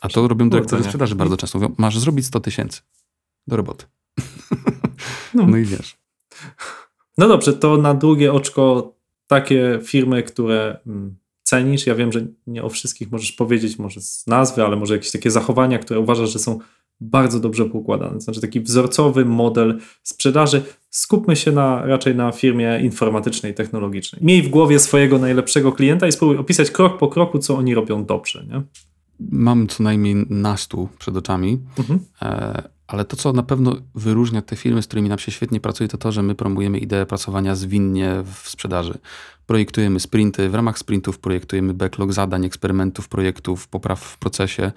A to robią dyrektorzy sprzedaży bardzo często. Mówią, masz zrobić 100 tysięcy. Do roboty. No. No i wiesz. No dobrze, to na drugie oczko takie firmy, które mm, cenisz. Ja wiem, że nie o wszystkich możesz powiedzieć, może z nazwy, ale może jakieś takie zachowania, które uważasz, że są bardzo dobrze poukładane. Znaczy taki wzorcowy model sprzedaży. Skupmy się na, raczej na firmie informatycznej, technologicznej. Miej w głowie swojego najlepszego klienta i spróbuj opisać krok po kroku, co oni robią dobrze. Nie? Mam co najmniej nastu przed oczami, Mhm. e, ale to, co na pewno wyróżnia te firmy, z którymi nam się świetnie pracuje, to to, że my promujemy ideę pracowania zwinnie w sprzedaży. Projektujemy sprinty, w ramach sprintów projektujemy backlog zadań, eksperymentów, projektów, popraw w procesie.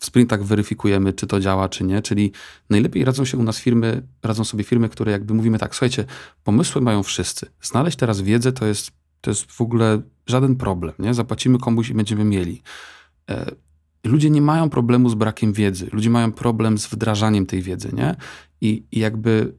W sprintach weryfikujemy, czy to działa, czy nie. Czyli najlepiej radzą się u nas firmy, radzą sobie firmy, które jakby mówimy tak, słuchajcie, pomysły mają wszyscy. Znaleźć teraz wiedzę to jest, to jest w ogóle żaden problem. Nie? Zapłacimy komuś i będziemy mieli. Ludzie nie mają problemu z brakiem wiedzy. Ludzie mają problem z wdrażaniem tej wiedzy, nie? I, i jakby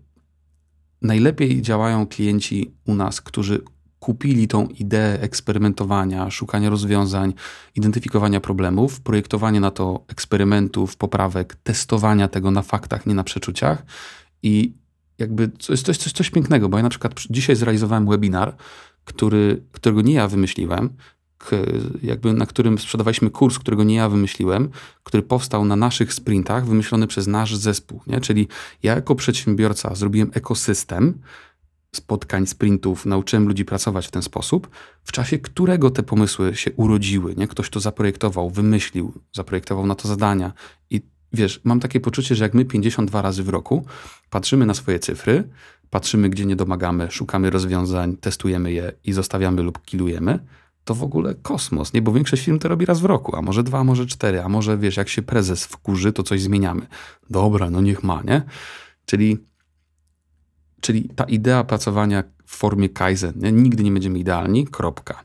najlepiej działają klienci u nas, którzy kupili tą ideę eksperymentowania, szukania rozwiązań, identyfikowania problemów, projektowania na to eksperymentów, poprawek, testowania tego na faktach, nie na przeczuciach. I jakby to jest coś, coś, coś pięknego, bo ja na przykład przy- dzisiaj zrealizowałem webinar, który, którego nie ja wymyśliłem, jakby na którym sprzedawaliśmy kurs, którego nie ja wymyśliłem, który powstał na naszych sprintach, wymyślony przez nasz zespół. Nie? Czyli ja jako przedsiębiorca zrobiłem ekosystem spotkań, sprintów, nauczyłem ludzi pracować w ten sposób, w czasie którego te pomysły się urodziły. Nie? Ktoś to zaprojektował, wymyślił, zaprojektował na to zadania. I wiesz, mam takie poczucie, że jak my 52 razy w roku patrzymy na swoje cyfry, patrzymy, gdzie nie domagamy, szukamy rozwiązań, testujemy je i zostawiamy lub kilujemy, to w ogóle kosmos, nie? Bo większość firm to robi raz w roku, a może dwa, a może cztery, a może wiesz, jak się prezes wkurzy, to coś zmieniamy. Dobra, no niech ma, nie? Czyli, czyli ta idea pracowania w formie Kaizen, nie? nigdy nie będziemy idealni, kropka.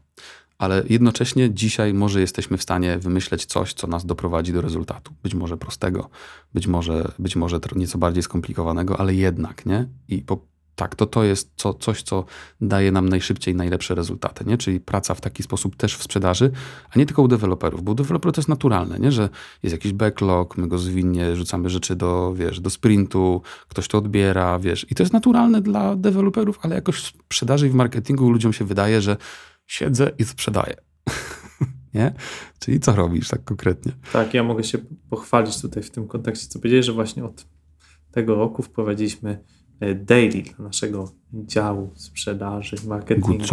ale jednocześnie dzisiaj może jesteśmy w stanie wymyśleć coś, co nas doprowadzi do rezultatu. Być może prostego, być może, być może nieco bardziej skomplikowanego, ale jednak, nie? I po, tak, to to jest co, coś, co daje nam najszybciej najlepsze rezultaty, nie? Czyli praca w taki sposób też w sprzedaży, a nie tylko u deweloperów, bo u deweloperów to jest naturalne, nie? Że jest jakiś backlog, my go zwinnie rzucamy rzeczy do, wiesz, do sprintu, ktoś to odbiera, wiesz. I to jest naturalne dla deweloperów, ale jakoś w sprzedaży i w marketingu ludziom się wydaje, że siedzę i sprzedaję. (laughs) nie? Czyli co robisz tak konkretnie? Tak, ja mogę się pochwalić tutaj w tym kontekście, co powiedziałeś, że właśnie od tego roku wprowadziliśmy daily dla naszego działu sprzedaży, marketingu.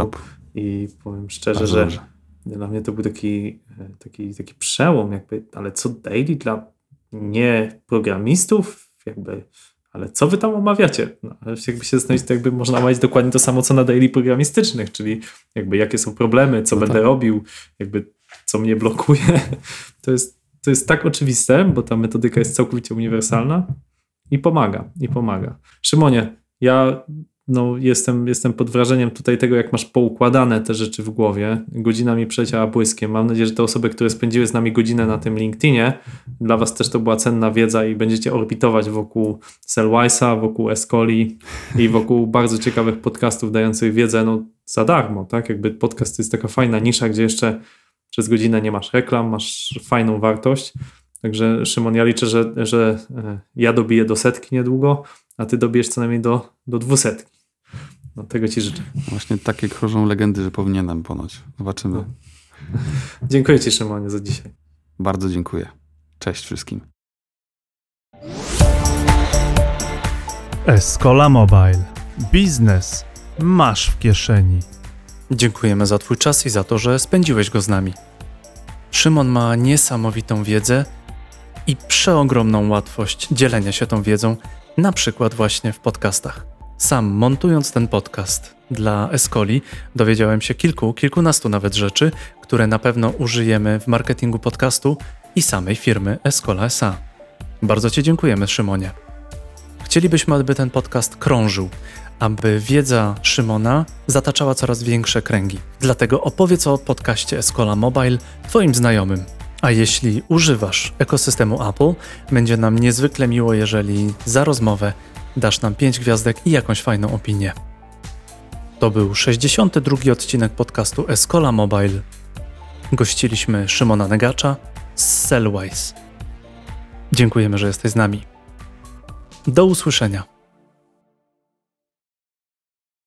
I powiem szczerze, Bardzo że dobrze. dla mnie to był taki, e, taki, taki przełom, jakby, ale co daily dla nie programistów, jakby, ale co wy tam omawiacie? No, jakby się zastanowić, to jakby można omawiać dokładnie to samo, co na daily programistycznych, czyli jakby jakie są problemy, co No będę tak. robił, jakby co mnie blokuje. (laughs) To jest, to jest tak oczywiste, bo ta metodyka jest całkowicie uniwersalna i pomaga, i pomaga. Szymonie, ja no, jestem, jestem pod wrażeniem tutaj tego, jak masz poukładane te rzeczy w głowie. Godzina mi przeleciała błyskiem. Mam nadzieję, że te osoby, które spędziły z nami godzinę na tym LinkedInie, dla was też to była cenna wiedza i będziecie orbitować wokół Sellwise'a, wokół Escoli i wokół bardzo ciekawych podcastów dających wiedzę no, za darmo. Tak? Jakby podcast to jest taka fajna nisza, gdzie jeszcze przez godzinę nie masz reklam, masz fajną wartość. Także Szymon, ja liczę, że, że e, ja dobiję do setki niedługo, a ty dobijesz co najmniej do, do dwusetki. No, tego ci życzę. Właśnie takie krążą legendy, że powinienem ponoć. Zobaczymy. No. (laughs) Dziękuję ci Szymonie za dzisiaj. Bardzo dziękuję. Cześć wszystkim. Escola Mobile. Biznes masz w kieszeni. Dziękujemy za Twój czas i za to, że spędziłeś go z nami. Szymon ma niesamowitą wiedzę i przeogromną łatwość dzielenia się tą wiedzą, na przykład właśnie w podcastach. Sam montując ten podcast dla Escoli, dowiedziałem się kilku, kilkunastu nawet rzeczy, które na pewno użyjemy w marketingu podcastu i samej firmy Escola SA. Bardzo Ci dziękujemy, Szymonie. Chcielibyśmy, aby ten podcast krążył, aby wiedza Szymona zataczała coraz większe kręgi. Dlatego opowiedz o podcaście Escola Mobile Twoim znajomym. A jeśli używasz ekosystemu Apple, będzie nam niezwykle miło, jeżeli za rozmowę dasz nam 5 gwiazdek i jakąś fajną opinię. To był 62 odcinek podcastu Escola Mobile. Gościliśmy Szymona Negacza z Sellwise. Dziękujemy, że jesteś z nami. Do usłyszenia.